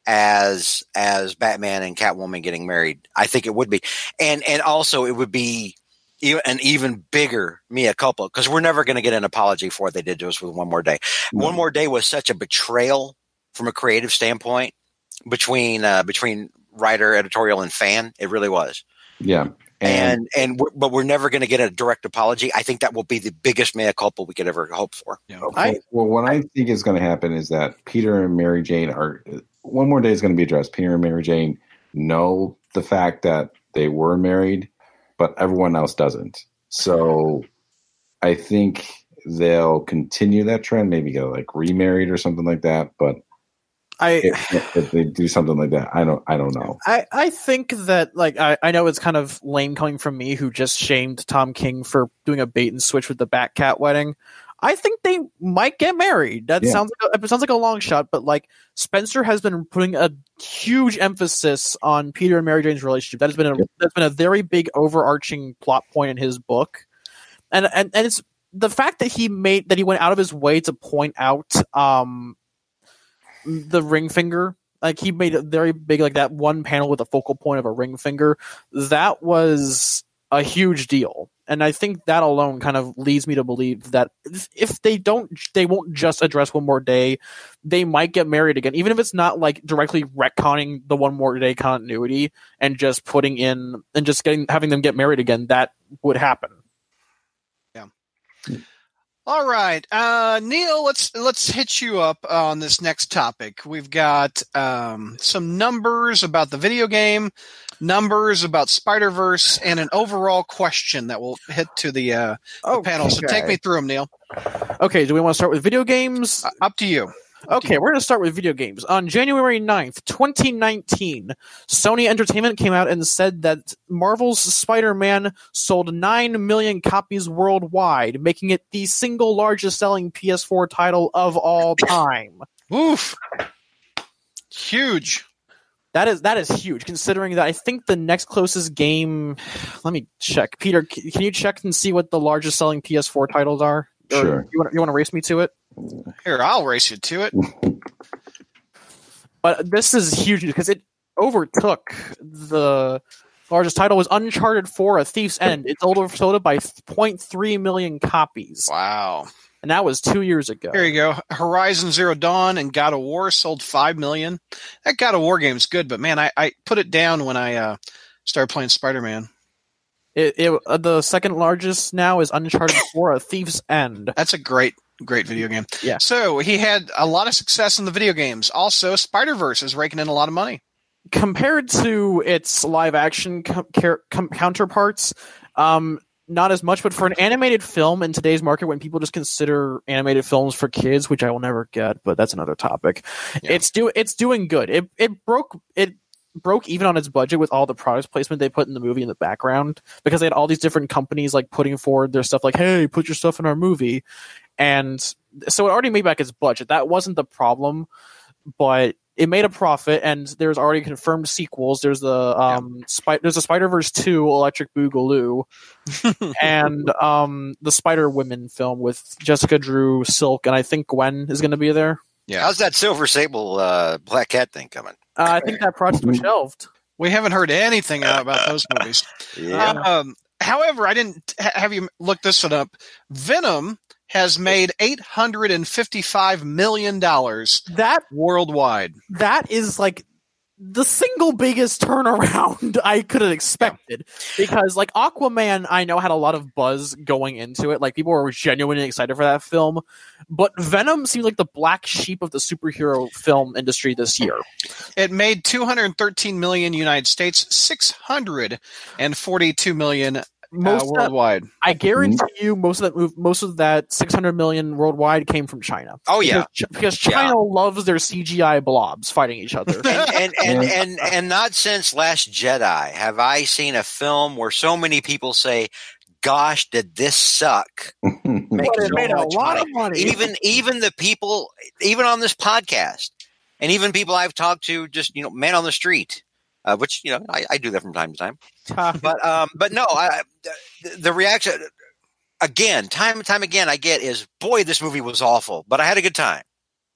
as as Batman and Catwoman getting married. I think it would be, and and also it would be an even bigger mea culpa because we're never going to get an apology for what they did to us with one more day. One more day was such a betrayal from a creative standpoint between uh, between writer, editorial, and fan. It really was. yeah. and and we're, but we're never going to get a direct apology. I think that will be the biggest mea culpa we could ever hope for. I, well, what I think is going to happen is that Peter and Mary Jane are one more day is going to be addressed. Peter and Mary Jane know the fact that they were married, but everyone else doesn't. So I think they'll continue that trend, maybe get like remarried or something like that. But I if, if they do something like that, I don't, I don't know. I, I think that like I, I know it's kind of lame coming from me who just shamed Tom King for doing a bait and switch with the Batcat wedding. I think they might get married. That Yeah. sounds like a, it sounds like a long shot, but like Spencer has been putting a huge emphasis on Peter and Mary Jane's relationship. That has been a Yep. that's been a very big overarching plot point in his book, and and and it's the fact that he made that he went out of his way to point out um the ring finger like he made it very big like that one panel with a focal point of a ring finger that was a huge deal and i think that alone kind of leads me to believe that if- they don't they won't just address one more day they might get married again even if it's not like directly retconning the one more day continuity and just putting in and just getting having them get married again that would happen Yeah. All right, uh, Neil, let's let's hit you up on this next topic. We've got um, some numbers about the video game, numbers about Spider Verse, and an overall question that will hit to the, uh, the panel. So take me through them, Neil. okay do we want to start with video games Uh, up to you. Okay, we're going to start with video games. On January 9th, 2019, Sony Entertainment came out and said that Marvel's Spider Man sold 9 million copies worldwide, making it the single largest selling PS4 title of all time. Oof, huge. That is that is huge, considering that I think the next closest game. Let me check. Peter, can you check and see what the largest selling PS4 titles are? Or Sure. You want you want to race me to it? Here, I'll race you to it. but this is huge because it overtook the largest title was Uncharted 4: A Thief's End. It sold sold it by 0.3 million copies, Wow. And that was two years ago. There you go. Horizon Zero Dawn and God of War sold five million. That God of War game's good, but man, I, I put it down when I uh, started playing Spider Man. It, it, uh, the second largest now is Uncharted 4: A Thief's End. That's a great, great video game. Yeah. So he had a lot of success in the video games. Also, Spider Verse is raking in a lot of money. Compared to its live action com- counterparts, um, not as much. But for an animated film in today's market, when people just consider animated films for kids, which I will never get, but that's another topic. Yeah. It's do it's doing good. It it broke it broke even on its budget with all the product placement they put in the movie in the background because they had all these different companies like putting forward their stuff like, hey, put your stuff in our movie, and so it already made back its budget. That wasn't the problem, but it made a profit, and there's already confirmed sequels. There's the um, Spi- there's a Spider Verse two Electric Boogaloo, and um, the Spider Women film with Jessica Drew, Silk, and I think Gwen is going to be there. Yeah. How's that Silver Sable uh, Black Cat thing coming? Uh, I think that project was shelved. We haven't heard anything about those movies. Yeah. Um, however, I didn't ha- have you look this one up. Venom has made eight hundred and fifty-five million dollars That worldwide. that is like the single biggest turnaround I could have expected. Because like Aquaman I know had a lot of buzz going into it. Like people were genuinely excited for that film. But Venom seemed like the black sheep of the superhero film industry this year. It made two hundred thirteen million United States, six hundred and forty-two million uh, most of worldwide. I guarantee you most of that move most of that 600 million worldwide came from China Oh yeah. because, because China loves their CGI blobs fighting each other and, and, and, and, and not since Last Jedi have I seen a film where so many people say, "Gosh, did this suck?" Make but it so made a lot money. of money Even even the people, even on this podcast, and even people I've talked to, just you know, men on the street, uh, which you know I, I do that from time to time. But um, but no, I, the, the reaction again, time and time again, I get is, boy, this movie was awful, but I had a good time.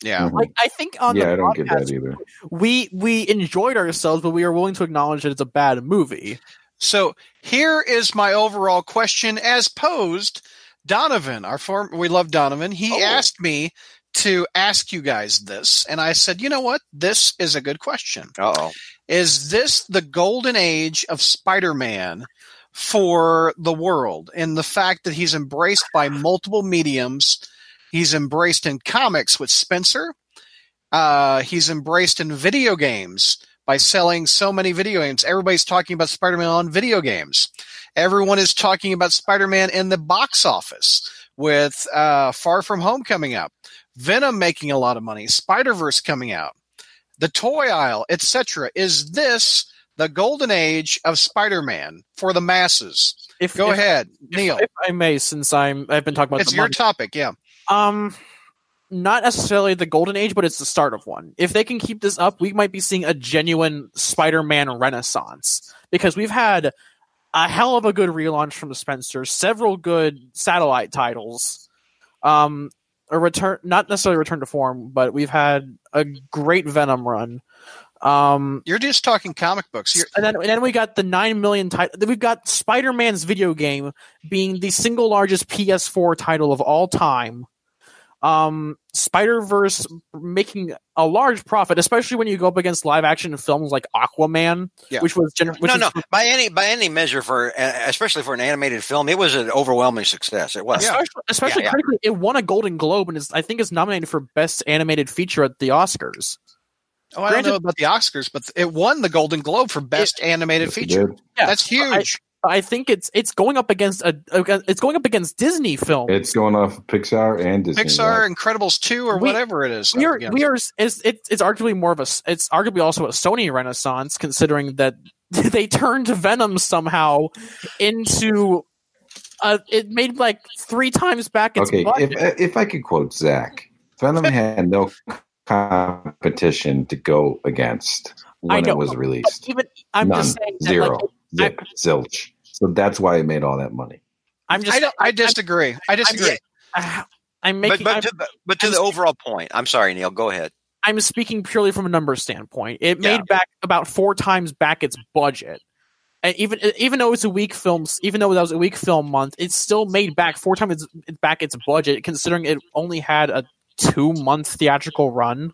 Yeah. like I think on yeah, the I don't get that either. we we enjoyed ourselves, but we are willing to acknowledge that it's a bad movie. So here is my overall question as posed. Donovan, our form, we love Donovan. He Oh. asked me to ask you guys this, and I said, you know what? This is a good question. Uh oh. Is this the golden age of Spider-Man, for the world and the fact that he's embraced by multiple mediums. He's embraced in comics with Spencer. Uh, he's embraced in video games by selling so many video games. Everybody's talking about Spider-Man on video games. Everyone is talking about Spider-Man in the box office with uh, Far From Home coming up, Venom making a lot of money, Spider-Verse coming out, the toy aisle, etc. Is this the golden age of Spider-Man for the masses? If, Go if- ahead, if- Neil. If I may, since I'm I've been talking about It's the your topic, yeah. Um, not necessarily the golden age, but it's the start of one. If they can keep this up, we might be seeing a genuine Spider-Man renaissance because we've had a hell of a good relaunch from the Spencer, several good satellite titles, um, a return, not necessarily return to form, but we've had a great Venom run. Um, You're just talking comic books. You're, and then, and then we got the nine million title. We've got Spider Man's video game being the single largest PS4 title of all time. Um, Spider Verse making a large profit, especially when you go up against live action films like Aquaman, Yeah. which was gener- which no, is- no. By any by any measure, for uh, especially for an animated film, it was an overwhelming success. It was. Yeah. especially, especially Yeah, yeah. critically, it won a Golden Globe and is I think is nominated for best animated feature at the Oscars. oh, I don't know about the Oscars, but it won the Golden Globe for best animated feature. Yeah, That's huge. I think it's it's going up against a it's going up against Disney films. It's going off Pixar and Disney. Pixar, yeah. Incredibles two, or We- whatever it is. we are we are it's it's it's arguably more of a it's arguably also a Sony renaissance considering that they turned Venom somehow into uh it made like three times back its Okay, budget. if if I could quote Zach, Venom had no competition to go against I when know, it was released. even I'm None, just saying that, zero, like, zip, zilch. So that's why it made all that money. I'm just I, don't, I disagree. I disagree. I'm, uh, I'm But making but I'm, to, but- but to the saying- overall point, I'm sorry, Neil. Go ahead. I'm speaking purely from a number standpoint. It Yeah. made back about four times back its budget. And even even though it's a weak film, even though that was a weak film month, it still made back four times its, back its budget, considering it only had a two month theatrical run,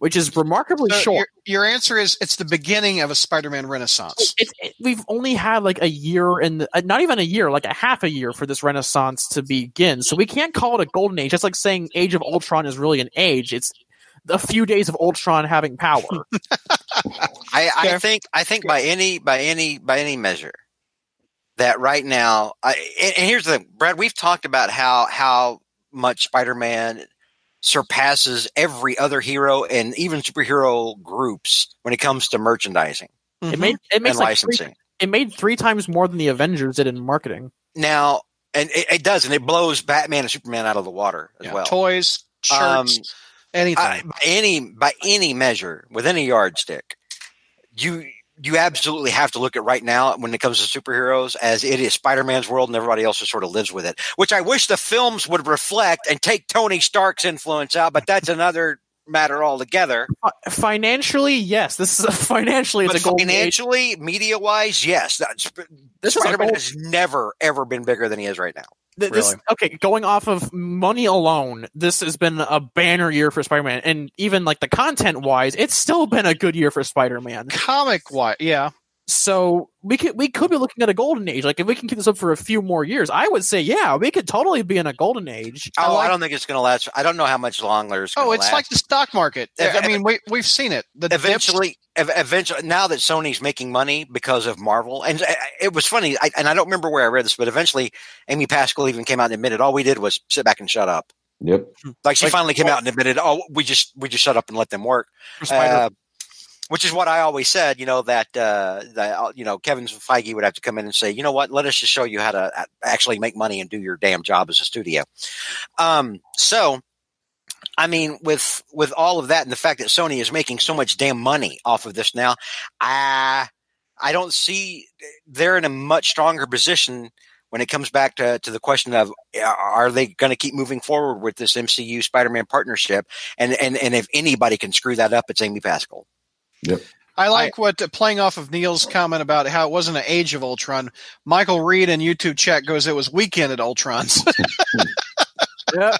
which is remarkably So short. your, your answer is it's the beginning of a Spider-Man renaissance. It's it, we've only had like a year and uh, not even a year, like a half a year for this renaissance to begin. So we can't call it a golden age. That's like saying Age of Ultron is really an age. It's a few days of Ultron having power. I, I think I think by any by any by any measure that right now I, and, and here's the thing, Brad. We've talked about how how much Spider-Man surpasses every other hero and even superhero groups when it comes to merchandising Mhm. It made it makes and like three, it made three times more than the Avengers did in marketing. Now, and it, it does, and it blows Batman and Superman out of the water as Yeah, well. toys, shirts, Um, anything. I, by any by any measure, with any yardstick, you you absolutely have to look at right now when it comes to superheroes as it is Spider-Man's world and everybody else just sort of lives with it. Which I wish the films would reflect and take Tony Stark's influence out, but that's another matter altogether. Uh, financially, yes, this is a, financially it's But a financially, media-wise, yes, that's, This Spider-Man has never ever been bigger than he is right now. Th- this, Really? okay, going off of money alone, this has been a banner year for Spider-Man, and even like the content-wise, it's still been a good year for Spider-Man. Comic wise, yeah. So we could we could be looking at a golden age. Like if we can keep this up for a few more years, I would say yeah, we could totally be in a golden age. Oh, like- I don't think it's going to last. I don't know how much longer it's. Oh, gonna it's last. like the stock market. Ev- I mean, we we've seen it. The eventually ev- eventually now that sony's making money because of marvel and uh, it was funny I, and i don't remember where i read this but eventually amy pascal even came out and admitted all we did was sit back and shut up Yep. like she Like- finally came out and admitted oh we just we just shut up and let them work uh, which is what I always said, you know, that, uh, that, uh, you know, Kevin Feige would have to come in and say, you know what, let us just show you how to actually make money and do your damn job as a studio. Um, so, I mean, with, with all of that and the fact that Sony is making so much damn money off of this now, I, I don't see they're in a much stronger position when it comes back to, to the question of uh, are they going to keep moving forward with this MCU Spider-Man partnership? And, and, and if anybody can screw that up, it's Amy Pascal. I like what uh, playing off of Neil's comment about how it wasn't an age of Ultron. Michael Reed in YouTube chat goes, "It was weekend at Ultron's." yeah,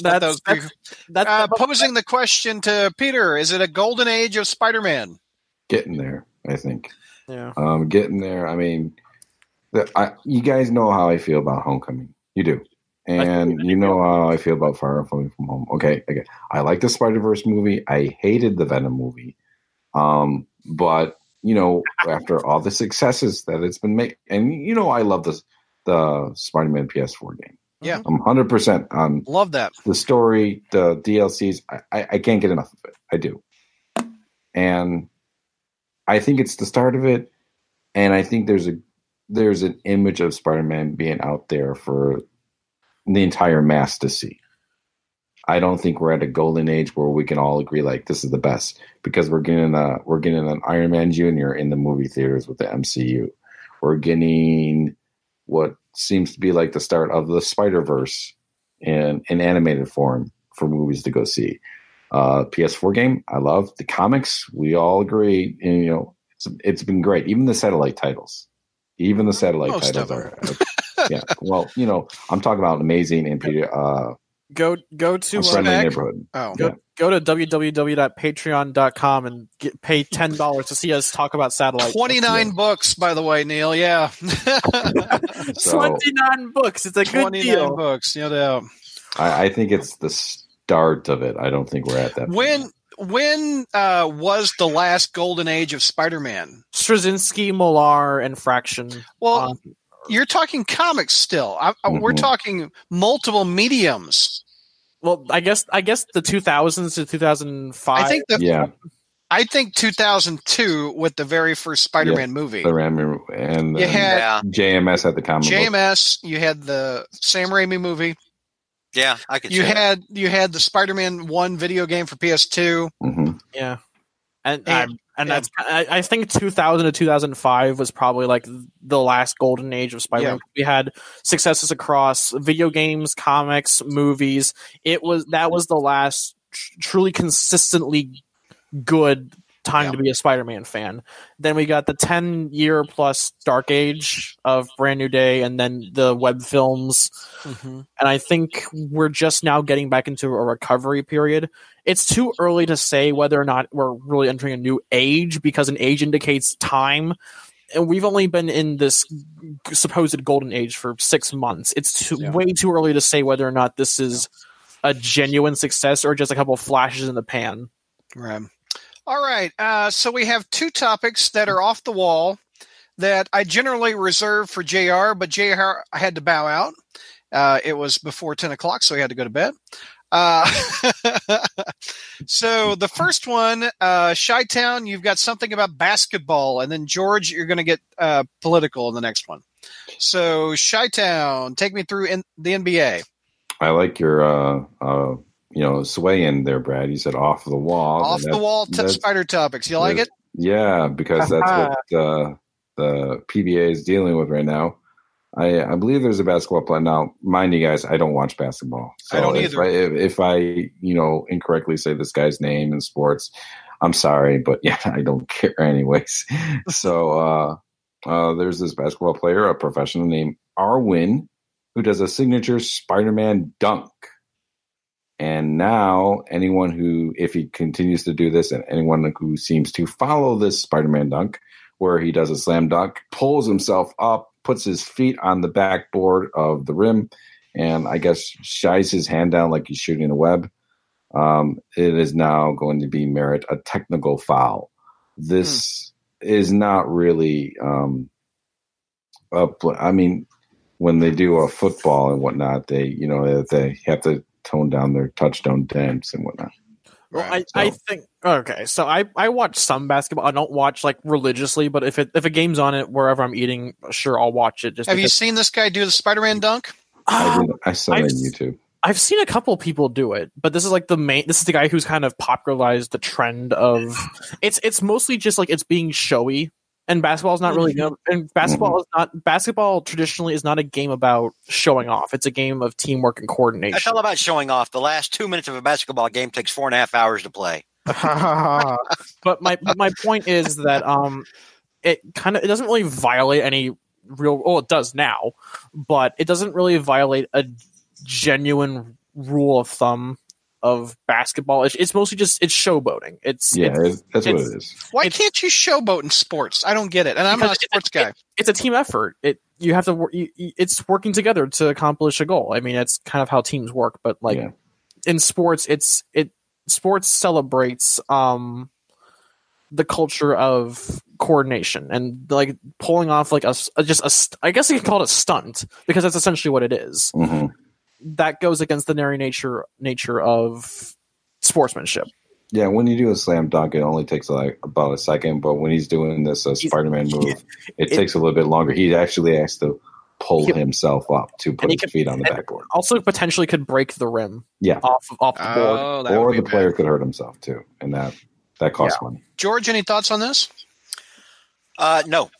That was pretty- that's, that's uh, posing the question to Peter: Is it a golden age of Spider-Man? Getting there, I think. yeah. Um, getting there. I mean, The, I, you guys know how I feel about Homecoming. You do. And you know how I feel about Far From From Home. Okay, okay. I like the Spider Verse movie. I hated the Venom movie. Um, but you know, after all the successes that it's been made, and you know, I love this the Spider Man PS4 game. Yeah. I'm 100 percent on Love that. the story, the DLCs. I, I, I can't get enough of it. I do, and I think it's the start of it. And I think there's a there's an image of Spider-Man being out there for the entire mass to see. I don't think we're at a golden age where we can all agree like this is the best because we're getting a we're getting an Iron Man Junior in the movie theaters with the MCU. We're getting what seems to be like the start of the Spider Verse in an animated form for movies to go see. Uh, PS4 game, I love the comics. We all agree, and you know, it's, it's been great. Even the satellite titles, even the satellite Most titles are. are- yeah, well, you know, I'm talking about amazing and uh, Go go to a uh, friendly Spec. neighborhood. Oh, Yeah. go to www.patreon.com and get, pay ten dollars to see us talk about satellite. 29 books, by the way, Neil. Yeah. So Twenty nine books. It's a good 29 deal. books, no doubt. I, I think it's the start of it. I don't think we're at that. When when uh, was the last golden age of Spider-Man? Straczynski, Millar, and Fraction. Well, Um, you're talking comics still. I, I, We're Mhm. talking multiple mediums. well, I guess I guess the two thousands to two thousand five. I think the yeah, I think 2002 with the very first Spider-Man movie. the Ram and You then had Yeah, JMS at the comic book. JMS. You had the Sam Raimi movie. yeah, I could. You see that. had you had the Spider-Man One video game for PS2. Mhm. Yeah, and And- um, and yeah. that's I, I think 2000 to 2005 was probably like the last golden age of Spider-Man. We had successes across video games, comics, movies. It was that was the last tr- truly consistently good time to be a Spider-Man fan. Then we got the 10 year plus dark age of Brand New Day, and then the Webb films mm-hmm. and I think we're just now getting back into a recovery period. It's too early to say whether or not we're really entering a new age because an age indicates time. And we've only been in this supposed golden age for six months. It's too, Yeah. way too early to say whether or not this is a genuine success or just a couple flashes in the pan. Right. All right. Uh, so we have two topics that are off the wall that I generally reserve for JR, but JR I had to bow out. Uh, it was before 10 o'clock, so he had to go to bed. Uh, so the first one, uh, Chi Town, you've got something about basketball, and then George, you're going to get uh, political in the next one. So Chi Town, take me through in the NBA. I like your uh, uh, you know sway in there, Brad. You said off the wall. Off the wall t- spider topics. You like it? Yeah, because that's what uh, the PBA is dealing with right now. I, I believe there's a basketball player now. Mind you guys, I don't watch basketball. So I don't if either. I, if, if I you know incorrectly say this guy's name in sports, I'm sorry, but yeah, I don't care anyways. so uh, uh, there's this basketball player, a professional named Arwin, who does a signature Spider-Man dunk. And now, anyone who, if he continues to do this, and anyone who seems to follow this Spider Man dunk, where he does a slam dunk, pulls himself up, puts his feet on the backboard of the rim, and I guess shies his hand down like he's shooting a web, um, it is now going to be merit a technical foul. This is not really, um, a I mean, when they do a football and whatnot, they, you know, they have to tone down their touchdown dance and whatnot. Well, Right. I, I think okay. So I, I watch some basketball. I don't watch like religiously, but if it if a game's on it wherever I'm eating, sure I'll watch it. Just Have you seen this guy do the Spider Man dunk? I, Um, did, I saw it I've on YouTube. I've seen a couple people do it, but this is like the main. This is the guy who's kind of popularized the trend of. It's it's mostly just like it's being showy, and basketball is not really. And basketball is not basketball traditionally is not a game about showing off. It's a game of teamwork and coordination it's all about showing off. The last two minutes of a basketball game takes four and a half hours to play. but my my point is that um, it kind of it doesn't really violate any real. Oh, it does now, but it doesn't really violate a genuine rule of thumb of basketball. It's, it's mostly just it's showboating. It's Yeah, it's, it's, that's what it's- Why can't you showboat in sports? I don't get it, and I'm not a Because sports guy. it's a team effort. It you have to you, you- it's working together to accomplish a goal. I mean, that's kind of how teams work. But like Yeah. in sports, it's it sports celebrates um the culture of coordination and like pulling off like a, just a st- I guess you could call it a stunt because that's essentially what it is. hmm That goes against the very nature nature of sportsmanship. Yeah, when you do a slam dunk, it only takes like about a second. But when he's doing this uh, Spider-Man move, it, It- takes a little bit longer. He actually has to pull He- himself up to put his can- feet on the backboard. Also, potentially could break the rim Yeah, off off the board. Oh, that or the bad. player could hurt himself too, and that that costs money. George, any thoughts on this? Uh, no,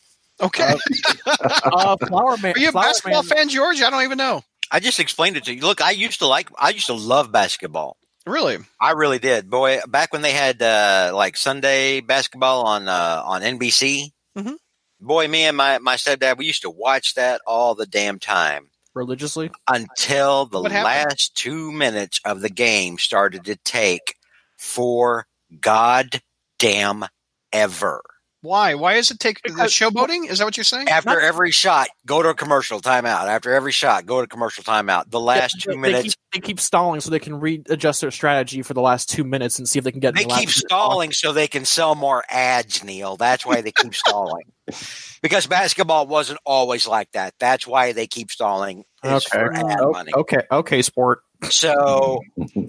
Okay, Uh, Flower Man. are you a Flower basketball Man- fan, George? I don't even know. I just explained it to you. Look, I used to like, I used to love basketball. Really? I really did, boy. Back when they had uh, like Sunday basketball on uh, on NBC, Mhm. boy, me and my my stepdad, we used to watch that all the damn time religiously. until the last two minutes of the game started to take for goddamn ever. Why? Why does it take the showboating? Is that what you're saying? After Not- every shot, go to a commercial timeout. After every shot, go to commercial timeout. The last Yeah, two they minutes, keep, they keep stalling so they can readjust their strategy for the last two minutes and see if they can get. They in the last keep minute. stalling so they can sell more ads, Neil. That's why they keep stalling. Because basketball wasn't always like that. That's why they keep stalling. is Okay. for ad O- money. okay. Okay. Sport. So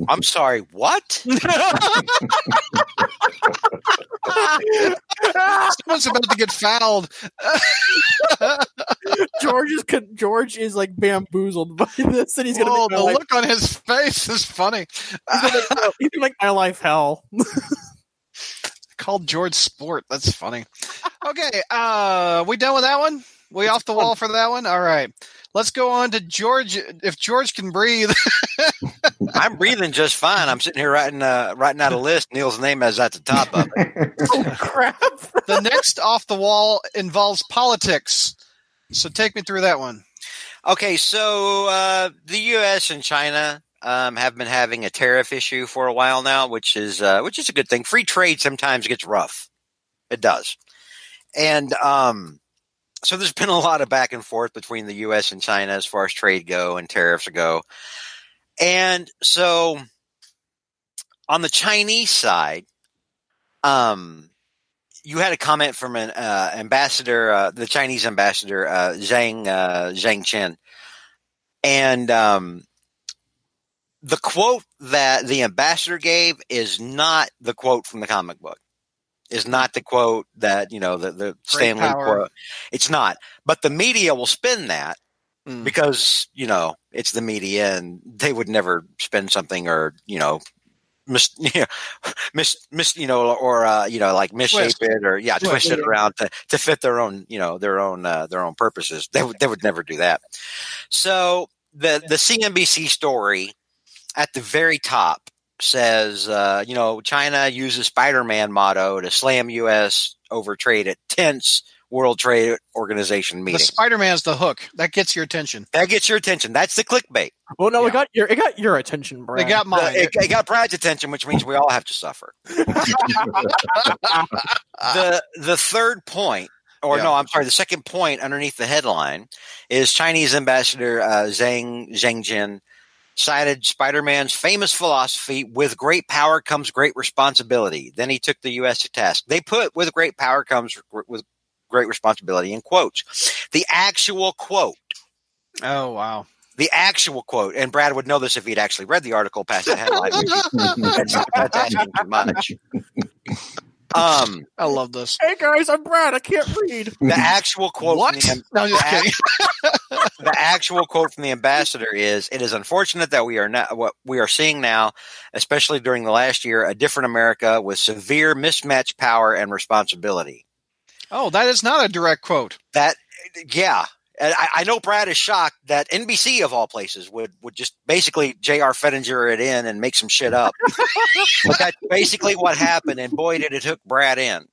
I'm sorry. What? Someone's about to get fouled. George is con- George is like bamboozled by this, and he's gonna Whoa, make the life, look on his face is funny. he's gonna make my- he's gonna make my life hell. Called George Sport. That's funny. Okay, uh, we done with that one? We off the wall for that one? All right. Let's go on to George. If George can breathe, I'm breathing just fine. I'm sitting here writing uh, writing out a list. Neil's name is at the top of it. oh crap! the next off the wall involves politics. So take me through that one. Okay, so uh, the U.S. and China um, have been having a tariff issue for a while now, which is uh, which is a good thing. Free trade sometimes gets rough. It does, and um, so there's been a lot of back and forth between the U.S. and China as far as trade go and tariffs go, and so on the Chinese side, um, you had a comment from an uh, ambassador, uh, the Chinese ambassador uh, Zhang uh, Zhang Chen, and um, the quote that the ambassador gave is not the quote from the comic book. Is not the quote that you know the the Stanley quote. It's not, but the media will spin that Hmm. because you know it's the media and they would never spin something or you know mis, you know, mis, mis you know or uh, you know like misshape it or yeah Twist, twist it around to, to fit their own you know their own uh, their own purposes. They would they would never do that. So the the CNBC story at the very top says uh, you know China uses Spider-Man motto to slam US over trade at tense World Trade Organization The Spider Man's the hook. That gets your attention. that gets your attention. That's the clickbait. Well, no, Yeah. it got your it got your attention, Brad. It got mine. The- it, it got Brad's attention, which means we all have to suffer. the the third point, or Yeah. no, I'm sorry, the second point underneath the headline is Chinese Ambassador uh, Zhang Xiangchen cited Spider-Man's famous philosophy: "With great power comes great responsibility." Then he took the U.S. to task. They put "With great power comes r- with great responsibility" in quotes. The actual quote oh wow. the actual quote, and Brad would know this if he'd actually read the article past the headline. that's, that's asking too much. Um, I love this. Hey guys, I'm Brad. I can't read. the actual quote, What? From the, No, I'm just the, kidding. the actual quote from the ambassador is: "It is unfortunate that we are not what we are seeing now, especially during the last year, a different America with severe mismatched power and responsibility." Oh, that is not a direct quote. That, yeah. And I, I know Brad is shocked that NBC of all places would, would just basically J.R. Fettinger it in and make some shit up. but that's basically what happened, and boy, did it hook Brad in.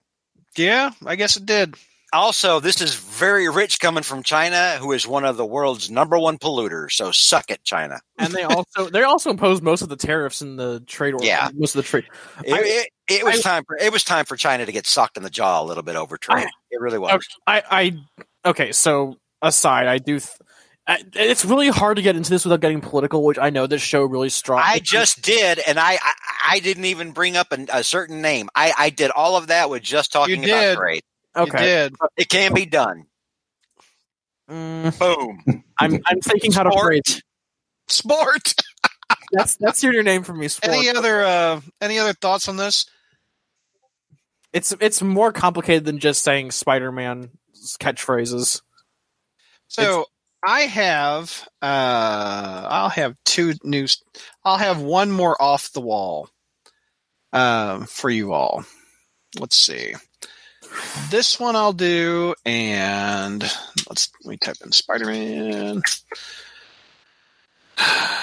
Yeah, I guess it did. Also, this is very rich coming from China, who is one of the world's number one polluters. So suck it, China. and they also they also imposed most of the tariffs in the trade war. Yeah. most of the trade. It, I- it, it was I- time for it was time for China to get socked in the jaw a little bit over trade. it really was. I, I okay. So aside, I do. Th- I, it's really hard to get into this without getting political, which I know this show really strong. I just did, and I I, I didn't even bring up a, a certain name. I, I did all of that with just talking You about did. trade. okay. You did. It can be done. Mm, Boom. I'm I'm thinking how to Sport. phrase. Sport. That's that's your new name for me. Sport. Any other uh, any other thoughts on this? It's it's more complicated than just saying Spider-Man catchphrases. So I have uh I'll have two news I'll have one more off the wall um for you all. Let's see. This one I'll do and let's let me type in Spider-Man.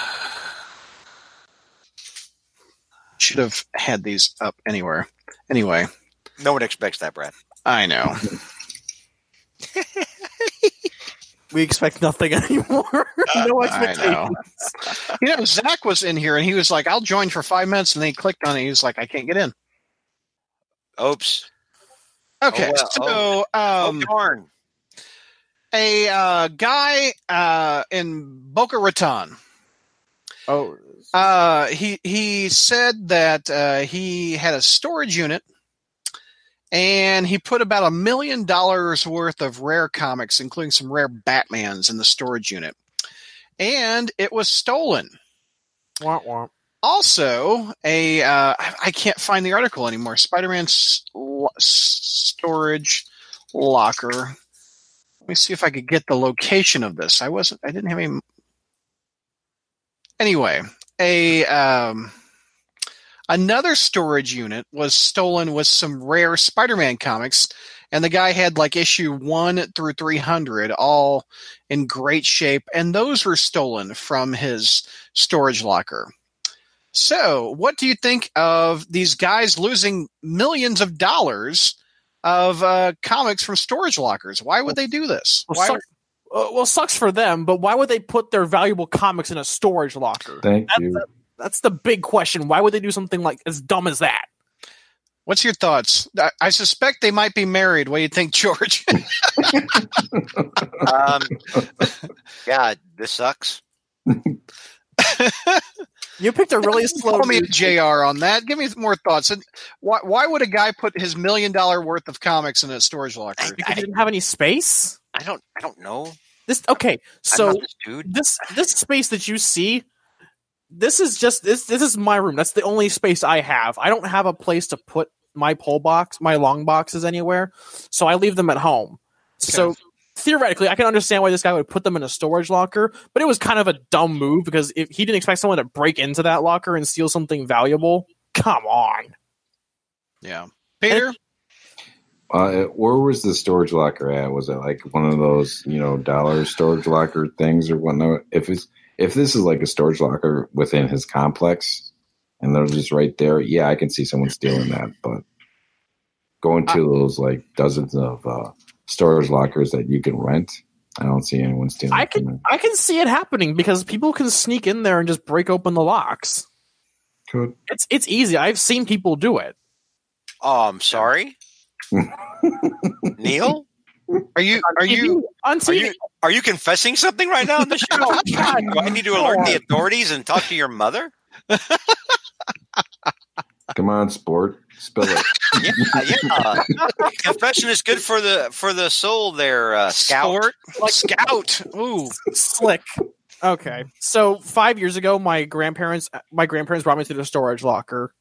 Should have had these up anywhere. Anyway, No one expects that, Brad. I know. We expect nothing anymore. no expectations. know. You know, Zach was in here and he was like, I'll join for five minutes. And then he clicked on it. He was like, I can't get in. Oops. Okay. Oh, well. so, Oh, um, darn. a uh, guy uh, in Boca Raton, Oh, uh, he, he said that uh, he had a storage unit and he put about a million dollars worth of rare comics, including some rare Batmans, in the storage unit. And it was stolen. wah, wah. also a uh, I can't find the article anymore. Spider-Man storage locker. Let me see if I could get the location of this. I wasn't. I didn't have any. Anyway, a um, another storage unit was stolen with some rare Spider-Man comics, and the guy had like issue one through three hundred, all in great shape, and those were stolen from his storage locker. So, what do you think of these guys losing millions of dollars of uh, comics from storage lockers? Why would they do this? Well, Why, suck- uh, well, sucks for them, but why would they put their valuable comics in a storage locker? Thank That's you. That's the big question. Why would they do something like as dumb as that? what's your thoughts? I, I suspect they might be married. What do you think, George? Um, yeah, this sucks. You picked a really slow. Call me a JR on that. Give me some more thoughts. And why, why would a guy put his million dollar worth of comics in a storage locker? because you didn't have any space. I don't. I don't know. This okay. So this dude. this this space that you see, this is just this this is my room. That's the only space I have. I don't have a place to put my pole box, my long boxes anywhere. So I leave them at home. So theoretically, I can understand why this guy would put them in a storage locker, but it was kind of a dumb move because if he didn't expect someone to break into that locker and steal something valuable. Come on. Yeah. Peter? Uh, where was the storage locker at? Was it like one of those, you know, dollar storage locker things or whatnot? If it's if this is like a storage locker within his complex, and they're just right there, yeah, I can see someone stealing that. But going to those like dozens of uh, storage lockers that you can rent, I don't see anyone stealing. I can there. I can see it happening because people can sneak in there and just break open the locks. Could It's it's easy. I've seen people do it. Oh, I'm sorry. Neil, Are you are you on are you are you confessing something right now on the show? God, Do I need to alert the authorities and talk to your mother? come on, sport, spill it. Yeah, yeah. Confession is good for the for the soul. There, uh, scout. sport? Like- scout. Ooh. slick. Okay, so five years ago, my grandparents my grandparents brought me to the storage locker,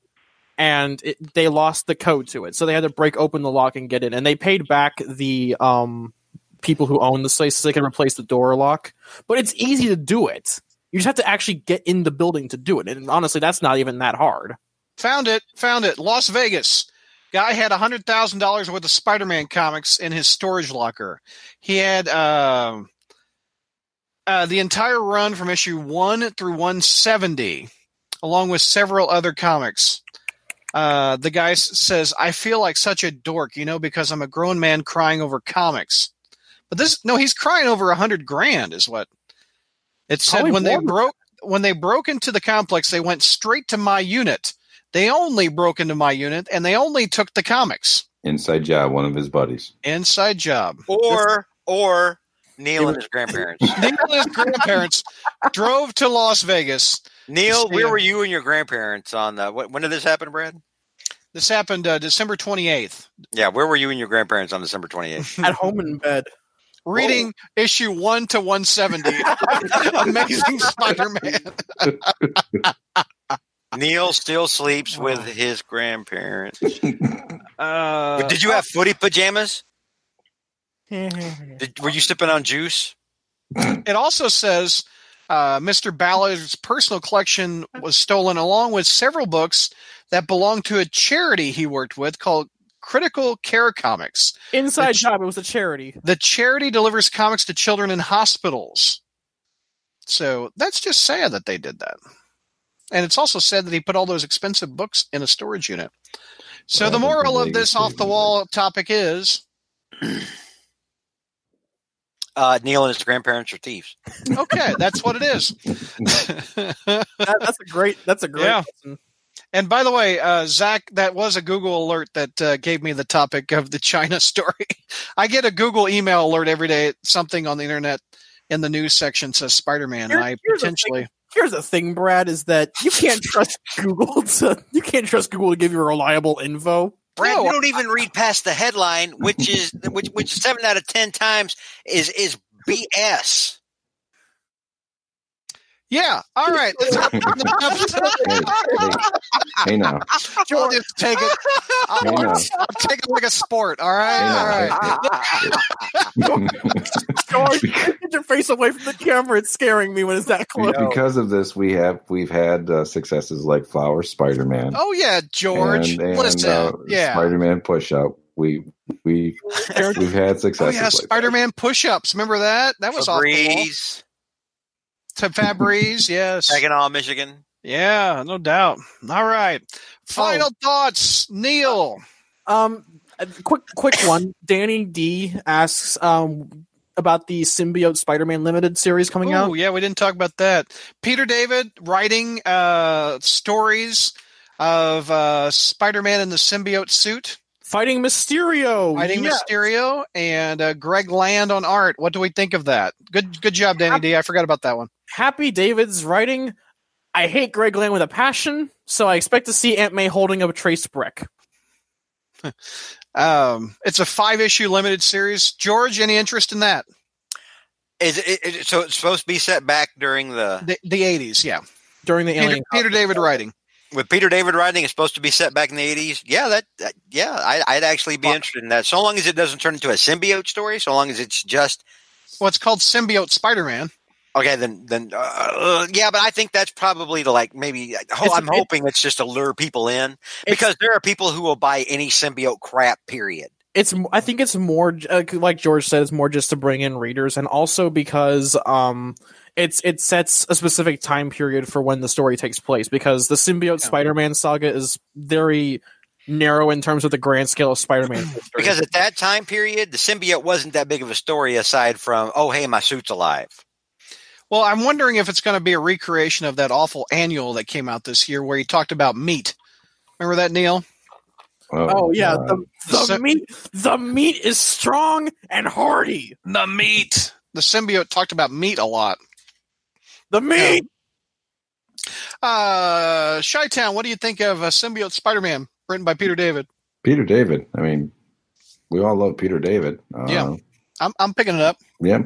and it, they lost the code to it, so they had to break open the lock and get in, and they paid back the um people who own the place so they can replace the door lock. But it's easy to do it. You just have to actually get in the building to do it, and honestly, that's not even that hard. Found it. Found it. Las Vegas. Guy had hundred thousand dollars worth of Spider-Man comics in his storage locker. He had um uh, the entire run from issue one through one seventy, along with several other comics. Uh, the guy says, "I feel like such a dork, you know, because I'm a grown man crying over comics." But this, no, he's crying over a hundred grand, is what it said Probably when they broke when they broke into the complex. They went straight to my unit. They only broke into my unit, and they only took the comics. Inside job, one of his buddies. Inside job. Or or Neil and his grandparents. Neil and his grandparents drove to Las Vegas. Neil, where were you and your grandparents on the? When did this happen, Brad? This happened uh, December 28th. Yeah, where were you and your grandparents on December twenty eighth? At home in bed. Reading issue 1 to 170. Amazing Spider Man. Neil still sleeps with his grandparents. Uh, Did you have footy pajamas? Did, were you sipping on juice? it also says uh, Mr. Ballard's personal collection was stolen along with several books that belonged to a charity he worked with called Critical Care Comics. Inside Which- job. It was a charity. The charity delivers comics to children in hospitals. So that's just sad that they did that. And it's also said that he put all those expensive books in a storage unit. So Well, the moral of this off the wall topic is Uh, Neil and his grandparents are thieves. okay, that's what it is. That, that's a great. That's a great. Yeah. lesson. And by the way, uh, Zach, that was a Google alert that uh, gave me the topic of the China story. I get a Google email alert every day. Something on the internet in the news section says Spider Man. I here's the potentially. Here's the thing, Brad, is that you can't trust Google to you can't trust Google to give you reliable info. Brad, No, you don't even read past the headline, which is which which seven out of ten times is is BS. Yeah. All right. Let's hey, hey, hey now. I'll just take it. I'll, Hey, now. I'll take it like a sport. All right. Hey, All now. right. George, get your face away from the camera. It's scaring me when it's that close. because of this, we have we've had uh, successes like Flower Spider Man. Oh yeah, George. and, and, Listen. uh, yeah. Spider Man push up. We we we've had Oh successes. yeah, like Spider Man push ups. Remember that? That was off the wall. Febreze, To Fabrice, yes. Saginaw, Michigan. Yeah, no doubt. All right. Final thoughts, Neil. Um, quick, quick one. Danny D asks um about the symbiote Spider-Man limited series coming Oh, out. Oh yeah, we didn't talk about that. Peter David writing uh, stories of uh, Spider Man in the symbiote suit, Fighting Mysterio. fighting Yes. Mysterio, and uh, Greg Land on art. What do we think of that? Good, good job, Danny D. I forgot about that one. Happy David's writing. I hate Greg Land with a passion, so I expect to see Aunt May holding up a trace brick. Um, it's a five issue limited series. George, any interest in that? Is it, it, so? It's supposed to be set back during the The, the 80s, yeah. during the Peter, Alien. Peter David writing. With Peter David writing. It's supposed to be set back in the eighties. Yeah, that, that yeah, I, I'd actually be Fuck. interested in that. So long as it doesn't turn into a symbiote story. So long as it's just Well, it's called Symbiote Spider Man. Okay, then then uh, uh, yeah, but I think that's probably to like maybe. It's- I'm it- hoping it's just to lure people in because there are people who will buy any symbiote crap. Period. it's I think it's more uh, like George said, it's more just to bring in readers, and also because um it's it sets a specific time period for when the story takes place. Because the symbiote Yeah. Spider-Man saga is very narrow in terms of the grand scale of Spider-Man history. Because at that time period, the symbiote wasn't that big of a story aside from oh hey my suit's alive. Well, I'm wondering if it's going to be a recreation of that awful annual that came out this year where he talked about meat. Remember that, Neil? oh yeah, uh, the, the So- meat the meat is strong and hearty. The meat. The symbiote talked about meat a lot. The meat. Uh, Chi Town, what do you think of uh, Symbiote Spider Man written by Peter David? Peter David. I mean, we all love Peter David. Uh, Yeah. I'm, I'm picking it up. yeah.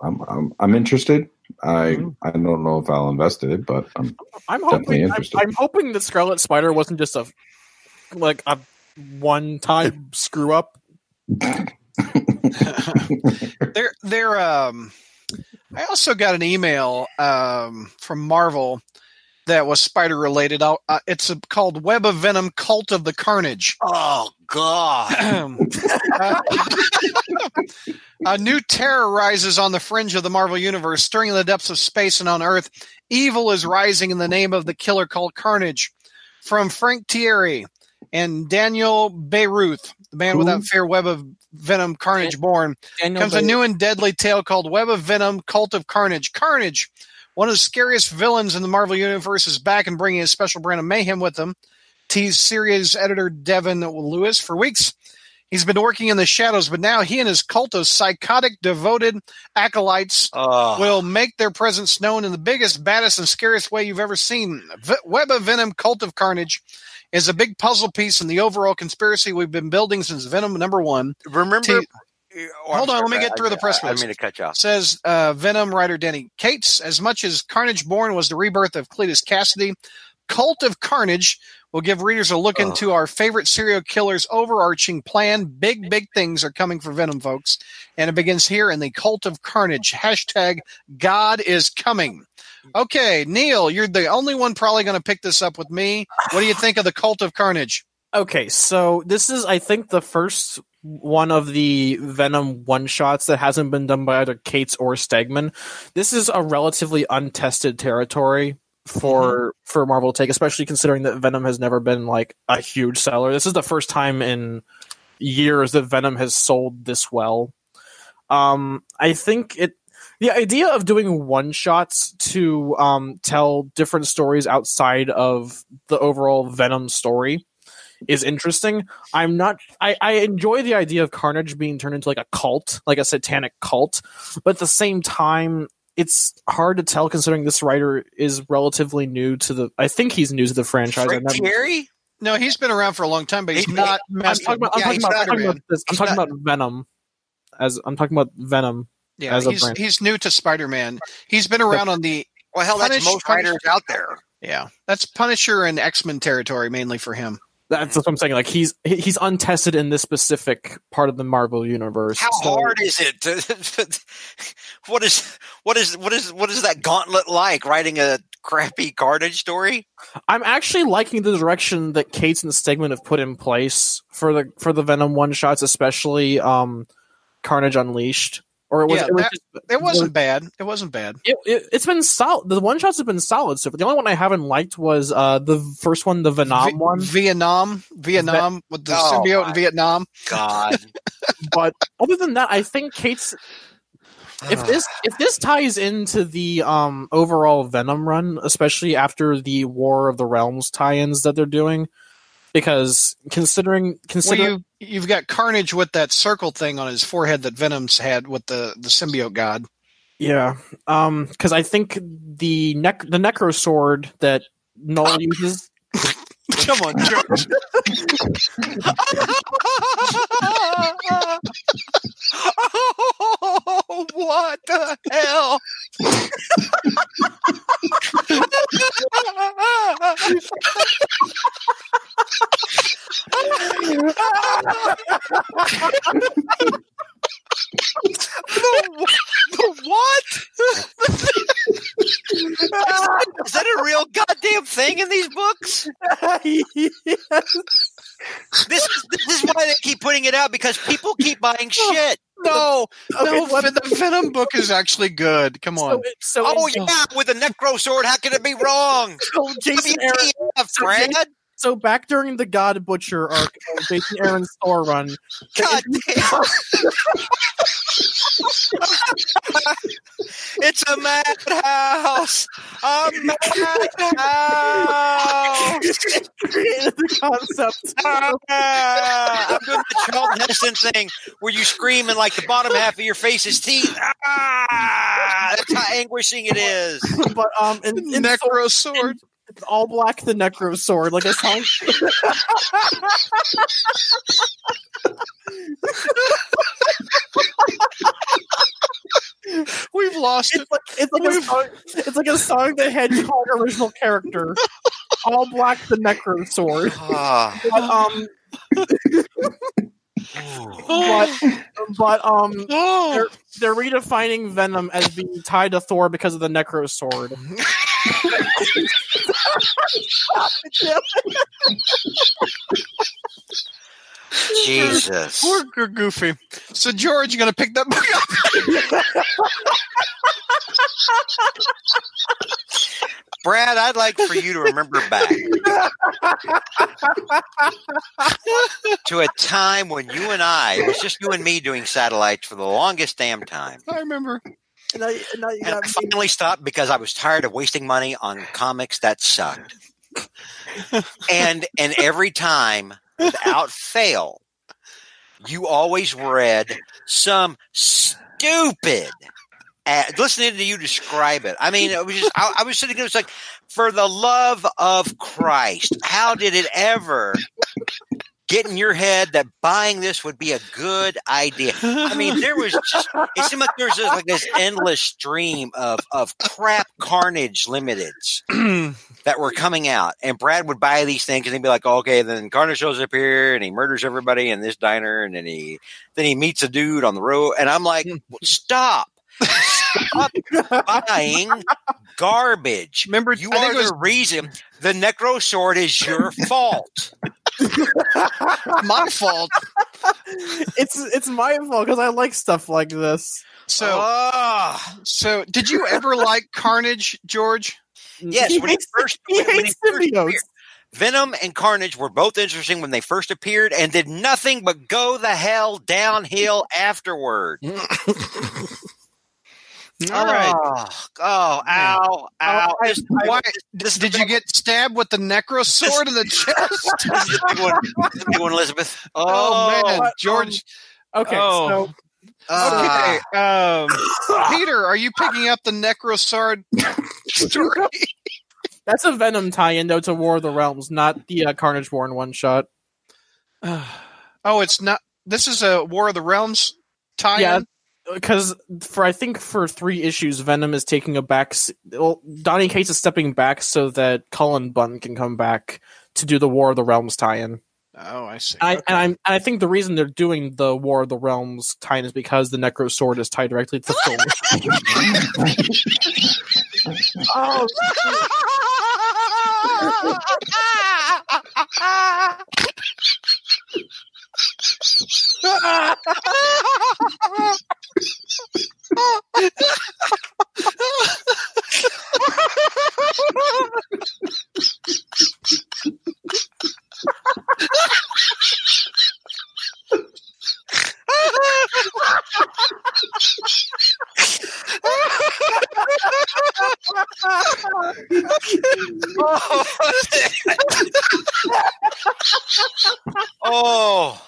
I'm I'm I'm interested. I Mm-hmm. I don't know if I'll invest in it, but I'm I'm Definitely hoping I'm. I'm hoping that Scarlet Spider wasn't just a like a one time screw up. They're, they're, um, I also got an email um, from Marvel that was spider related. Uh, it's a, called Web of Venom Cult of the Carnage. Oh god. Uh, a new terror rises on the fringe of the Marvel Universe, stirring in the depths of space and on Earth. Evil is rising in the name of the killer called Carnage. From Frank Tieri. and Daniel Beyruth, the man Who? without fear, Web of Venom, Carnage Born. Daniel comes a new and deadly tale called Web of Venom, Cult of Carnage. Carnage, one of the scariest villains in the Marvel Universe, is back and bringing a special brand of mayhem with him. Teased series editor Devin Lewis for weeks. He's been working in the shadows, but now he and his cult of psychotic, devoted acolytes Oh, will make their presence known in the biggest, baddest, and scariest way you've ever seen. V- Web of Venom, Cult of Carnage is a big puzzle piece in the overall conspiracy we've been building since Venom number one. remember? T- Oh, Hold on, sorry, let me get through the press I, I release. mean to cut you off. Says uh, Venom writer Donny Cates. As much as Carnage Born was the rebirth of Cletus Kasady, Cult of Carnage will give readers a look into our favorite serial killer's overarching plan. Big, big things are coming for Venom, folks. And it begins here in the Cult of Carnage. Hashtag God is coming. Okay, Neil, you're the only one probably going to pick this up with me. What do you think of the Cult of Carnage? Okay, so this is, I think, the first one of the Venom one shots that hasn't been done by either Cates or Stegman. This is a relatively untested territory for for Marvel to take, especially considering that Venom has never been like a huge seller. This is the first time in years that Venom has sold this well. Um, I think it. The idea of doing one shots to um, tell different stories outside of the overall Venom story is interesting. I'm not. I, I enjoy the idea of Carnage being turned into like a cult, like a satanic cult, but at the same time, it's hard to tell considering this writer is relatively new to the. I think he's new to the franchise. I've Frank never- Tieri? No, he's been around for a long time, but he's He- not. I'm talking about. I'm yeah, talking about, I'm not talking about this. I'm talking about Venom. As I'm talking about Venom. Yeah, as he's brand. he's new to Spider-Man. He's been around on the Well, hell, that's most Punish- writers out there. yeah. That's Punisher and X-Men territory mainly for him. That's what I'm saying. Like he's he's untested in this specific part of the Marvel universe. How So- hard is it? To, what is what is what is what is that gauntlet like? Writing a crappy Carnage story? I'm actually liking the direction that Cates and Stegman have put in place for the for the Venom one shots, especially um, Carnage Unleashed. Or it was, Yeah, it was that- just- It wasn't bad. It wasn't bad. it, it, it's been solid. The one shots have been solid. So the only one I haven't liked was uh, the first one, the Venom Vi- one. Vietnam, Vietnam with the Oh, symbiote in Vietnam. God. But other than that, I think Kate's If this if this ties into the um overall Venom run, especially after the War of the Realms tie-ins that they're doing, because considering Well, considering you you've got Carnage with that circle thing on his forehead that Venom's had with the the symbiote god. Yeah, um, because I think the nec the Necro Sword that Knull uses. Come on, George. oh, what the hell? The what? Is that a real goddamn thing in these books? This is, this is why they keep putting it out because people keep buying shit. No, Okay, no, the Venom book is actually good. Come on. So, so Oh yeah, with a necro sword, how can it be wrong? so Jason Aaron. WTF, so Brad? So back during the God Butcher arc, of Jason Aaron's Thor run, they God damn. it's a madhouse. A madhouse. created the concept. Ah, I'm doing the Charlton Heston thing where you scream and like the bottom half of your face is teeth. Ah, that's how anguishing it is. but um, in, in Necro sword. All black, the Necro Sword, like a song. We've lost it. It's like it's like a song. It's like a Sonic the Hedgehog original character. All black, the Necro Sword. Ah. But um, but but um, Oh, they're they're redefining Venom as being tied to Thor because of the Necro Sword. Jesus. Poor Goo- Goofy. So, George, you going to pick that book up? Brad, I'd like for you to remember back to a time when you and I, it was just you and me doing satellites for the longest damn time. I remember. And I, and I, And I me- finally stopped because I was tired of wasting money on comics that sucked. and and every time, without fail, you always read some stupid. Ad, listening to you describe it, I mean, it was just. I, I was sitting there, it's like, for the love of Christ, how did it ever get in your head that buying this would be a good idea? I mean, there was just, it seemed like there was just like this endless stream of, of crap carnage limiteds that were coming out. And Brad would buy these things and he'd be like, okay, then Carnage shows up here and he murders everybody in this diner. And then he, then he meets a dude on the road. And I'm like, hmm. stop. Stop buying garbage. Remember, You I are was the reason the Necro Sword is your fault. my fault. it's it's my fault because I like stuff like this. So, Ah. so did you ever like Carnage, George? yes, he when he hates, first he when, when he hates first symbiotes. Venom and Carnage were both interesting when they first appeared and did nothing but go the hell downhill afterward. All right. Oh, oh ow, ow. I- This- Why this did you get stabbed with the necro sword in the chest? this is the big one. This is the big one, Elizabeth. Oh, Oh, man, um, George. Okay, Oh. so Okay, ah. um, Peter, are you picking up the necro sword story? that's a Venom tie-in though to War of the Realms, not the uh, Carnage War in one shot. oh, it's not. This is a War of the Realms tie-in. Yeah. Because for I think for three issues, Venom is taking a back. Well, Donny Cates is stepping back so that Cullen Bunn can come back to do the War of the Realms tie-in. Oh, I see. I, Okay. and I'm and I think the reason they're doing the War of the Realms tie-in is because the Necro Sword is tied directly to the film. oh, oh.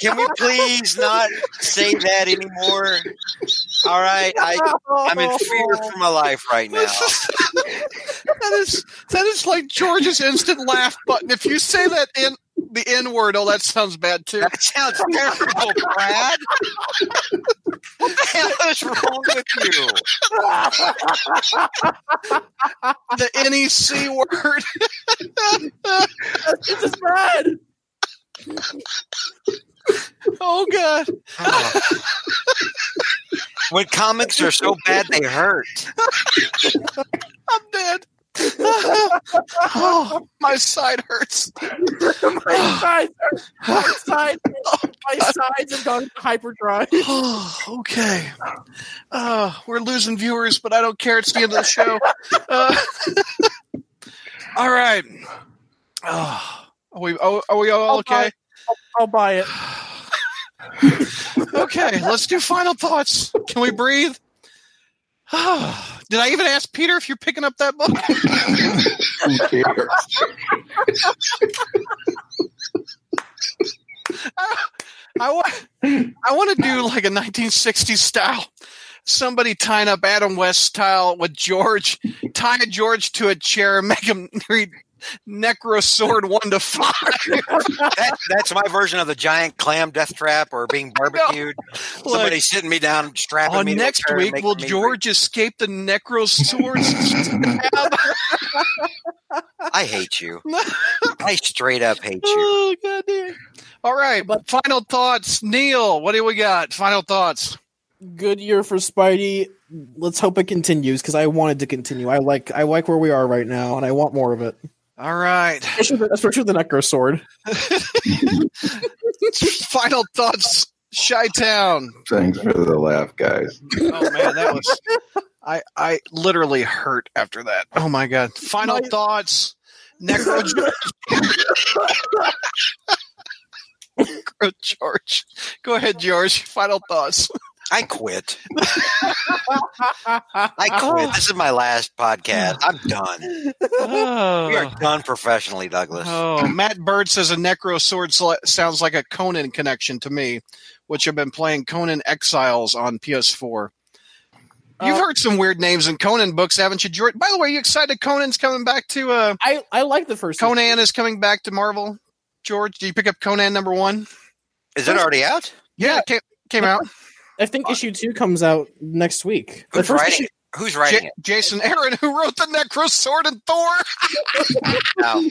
Can we please not say that anymore? All right, I, I'm in fear for my life right now. that is that is like George's instant laugh button. If you say that in the N word, oh, that sounds bad too. That sounds terrible, Brad. What the hell is wrong with you? The NEC word. this is bad. Oh God. When comics are so bad they hurt. I'm dead. oh, my side hurts. my sides, are, my sides, my sides have gone hyperdrive. Oh, okay. Uh, we're losing viewers, but I don't care. It's the end of the show. Uh, all right. Oh, are we? Oh, are we all okay? I'll buy it. Okay. Let's do final thoughts. Can we breathe? Did I even ask Peter if you're picking up that book? Who cares? I want. I want to do like a 1960s style. Somebody tying up Adam West style with George, tie George to a chair, and make him read Necro Sword one to five. That, that's my version of the giant clam death trap or being barbecued. Somebody sitting me down, strapping On me. next chair week, will me George escape the Necro Sword. I hate you. I straight up hate you. oh, goddamn. All right, but final thoughts. Neil, what do we got? Final thoughts. Good year for Spidey. Let's hope it continues because I wanted to continue. I like I like where we are right now, and I want more of it. All right. Especially the, especially the Necro sword. Final thoughts, Chi Town. Thanks for the laugh, guys. Oh man, that was I I literally hurt after that. Oh my god. Final My- thoughts. Necro George. Necro George. Go ahead, George. Final thoughts. I quit. I quit. This is my last podcast. I'm done. We are done professionally, Douglas. Oh, Matt Bird says a Necro Sword sl- sounds like a Conan connection to me, which I've been playing Conan Exiles on PS4. You've Uh, heard some weird names in Conan books, haven't you, George? By the way, you excited Conan's coming back to uh I, I like the first Conan is coming back to Marvel. George, did you pick up Conan number one? Is it already out? Yeah, it came, came out. I think issue two comes out next week. The Who's first writing issue, it? Who's writing J- it? Jason Aaron, who wrote the Necro Sword and Thor. No, no.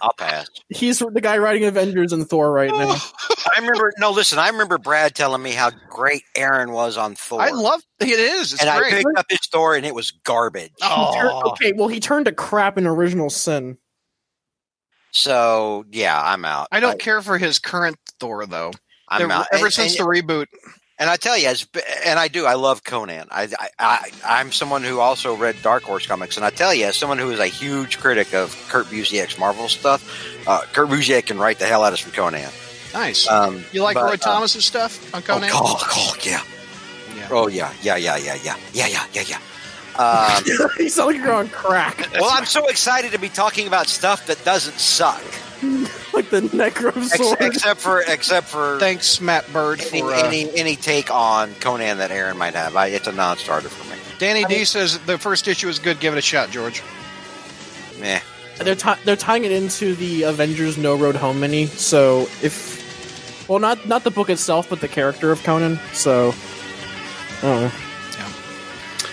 I'll pass. he's the guy writing Avengers and Thor right now. I remember. No, listen. I remember Brad telling me how great Aaron was on Thor. I love it. Is it's and I picked up his Thor, and it was garbage. Oh. He turned- Oh, okay, well he turned to crap in Original Sin. So yeah, I'm out. I don't care for his current Thor though. I'm Ever- out. Ever And- since and, the reboot, and I tell you, as, and I do. I love Conan. I, I, I, I'm someone who also read Dark Horse comics, and I tell you, as someone who is a huge critic of Kurt Busiek's Marvel stuff, uh, Kurt Busiek can write the hell out of some Conan. nice. Um, you like but, Roy uh, Thomas's stuff on Conan? Oh, God, oh, yeah. Yeah. Oh yeah, yeah, yeah, yeah, yeah, yeah, yeah, yeah, yeah. Um, he sounds like you're on crack, well, I'm so excited to be talking about stuff that doesn't suck, like the Necro sword. except for except for Thanks, Matt Bird, any, for uh, any any take on Conan that Aaron might have. I, it's a non-starter for me. Danny D says the first issue is good. Give it a shot, George. Meh. they're ti- they're tying it into the Avengers No Road Home mini. So if, well, not not the book itself, but the character of Conan. So, I don't know.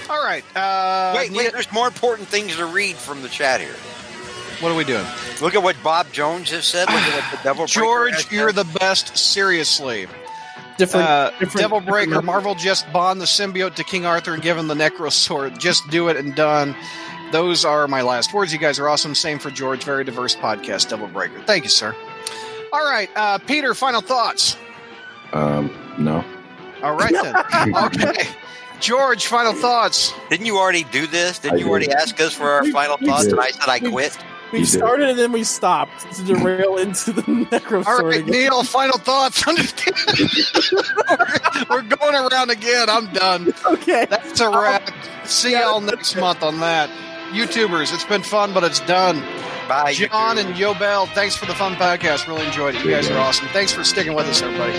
All right. Uh, wait, wait. There's more important things to read from the chat here. What are we doing? Look at what Bob Jones has said. Look at what the Devil Breaker George, you're the best. Seriously. different. Uh, different Devil Breaker, method. Marvel just bond the symbiote to King Arthur and give him the Necro Sword. Just do it and done. Those are my last words. You guys are awesome. Same for George. Very diverse podcast, Devil Breaker. Thank you, sir. All right, uh, Peter. Final thoughts. Um, no. All right then. okay, George. Final thoughts. Didn't you already do this? Didn't I you did. already ask us for our final thoughts? And I said I quit. We You did. started and then we stopped to derail into the Necro All sword. right, again. Neil. Final thoughts. we're, we're going around again. I'm done. Okay. That's a wrap. Um, See Yeah, y'all that's next it. month on that. YouTubers, it's been fun, but it's done. Bye. John YouTube. and Yo Bell, thanks for the fun podcast. Really enjoyed it. You guys are awesome. Thanks for sticking with us, everybody.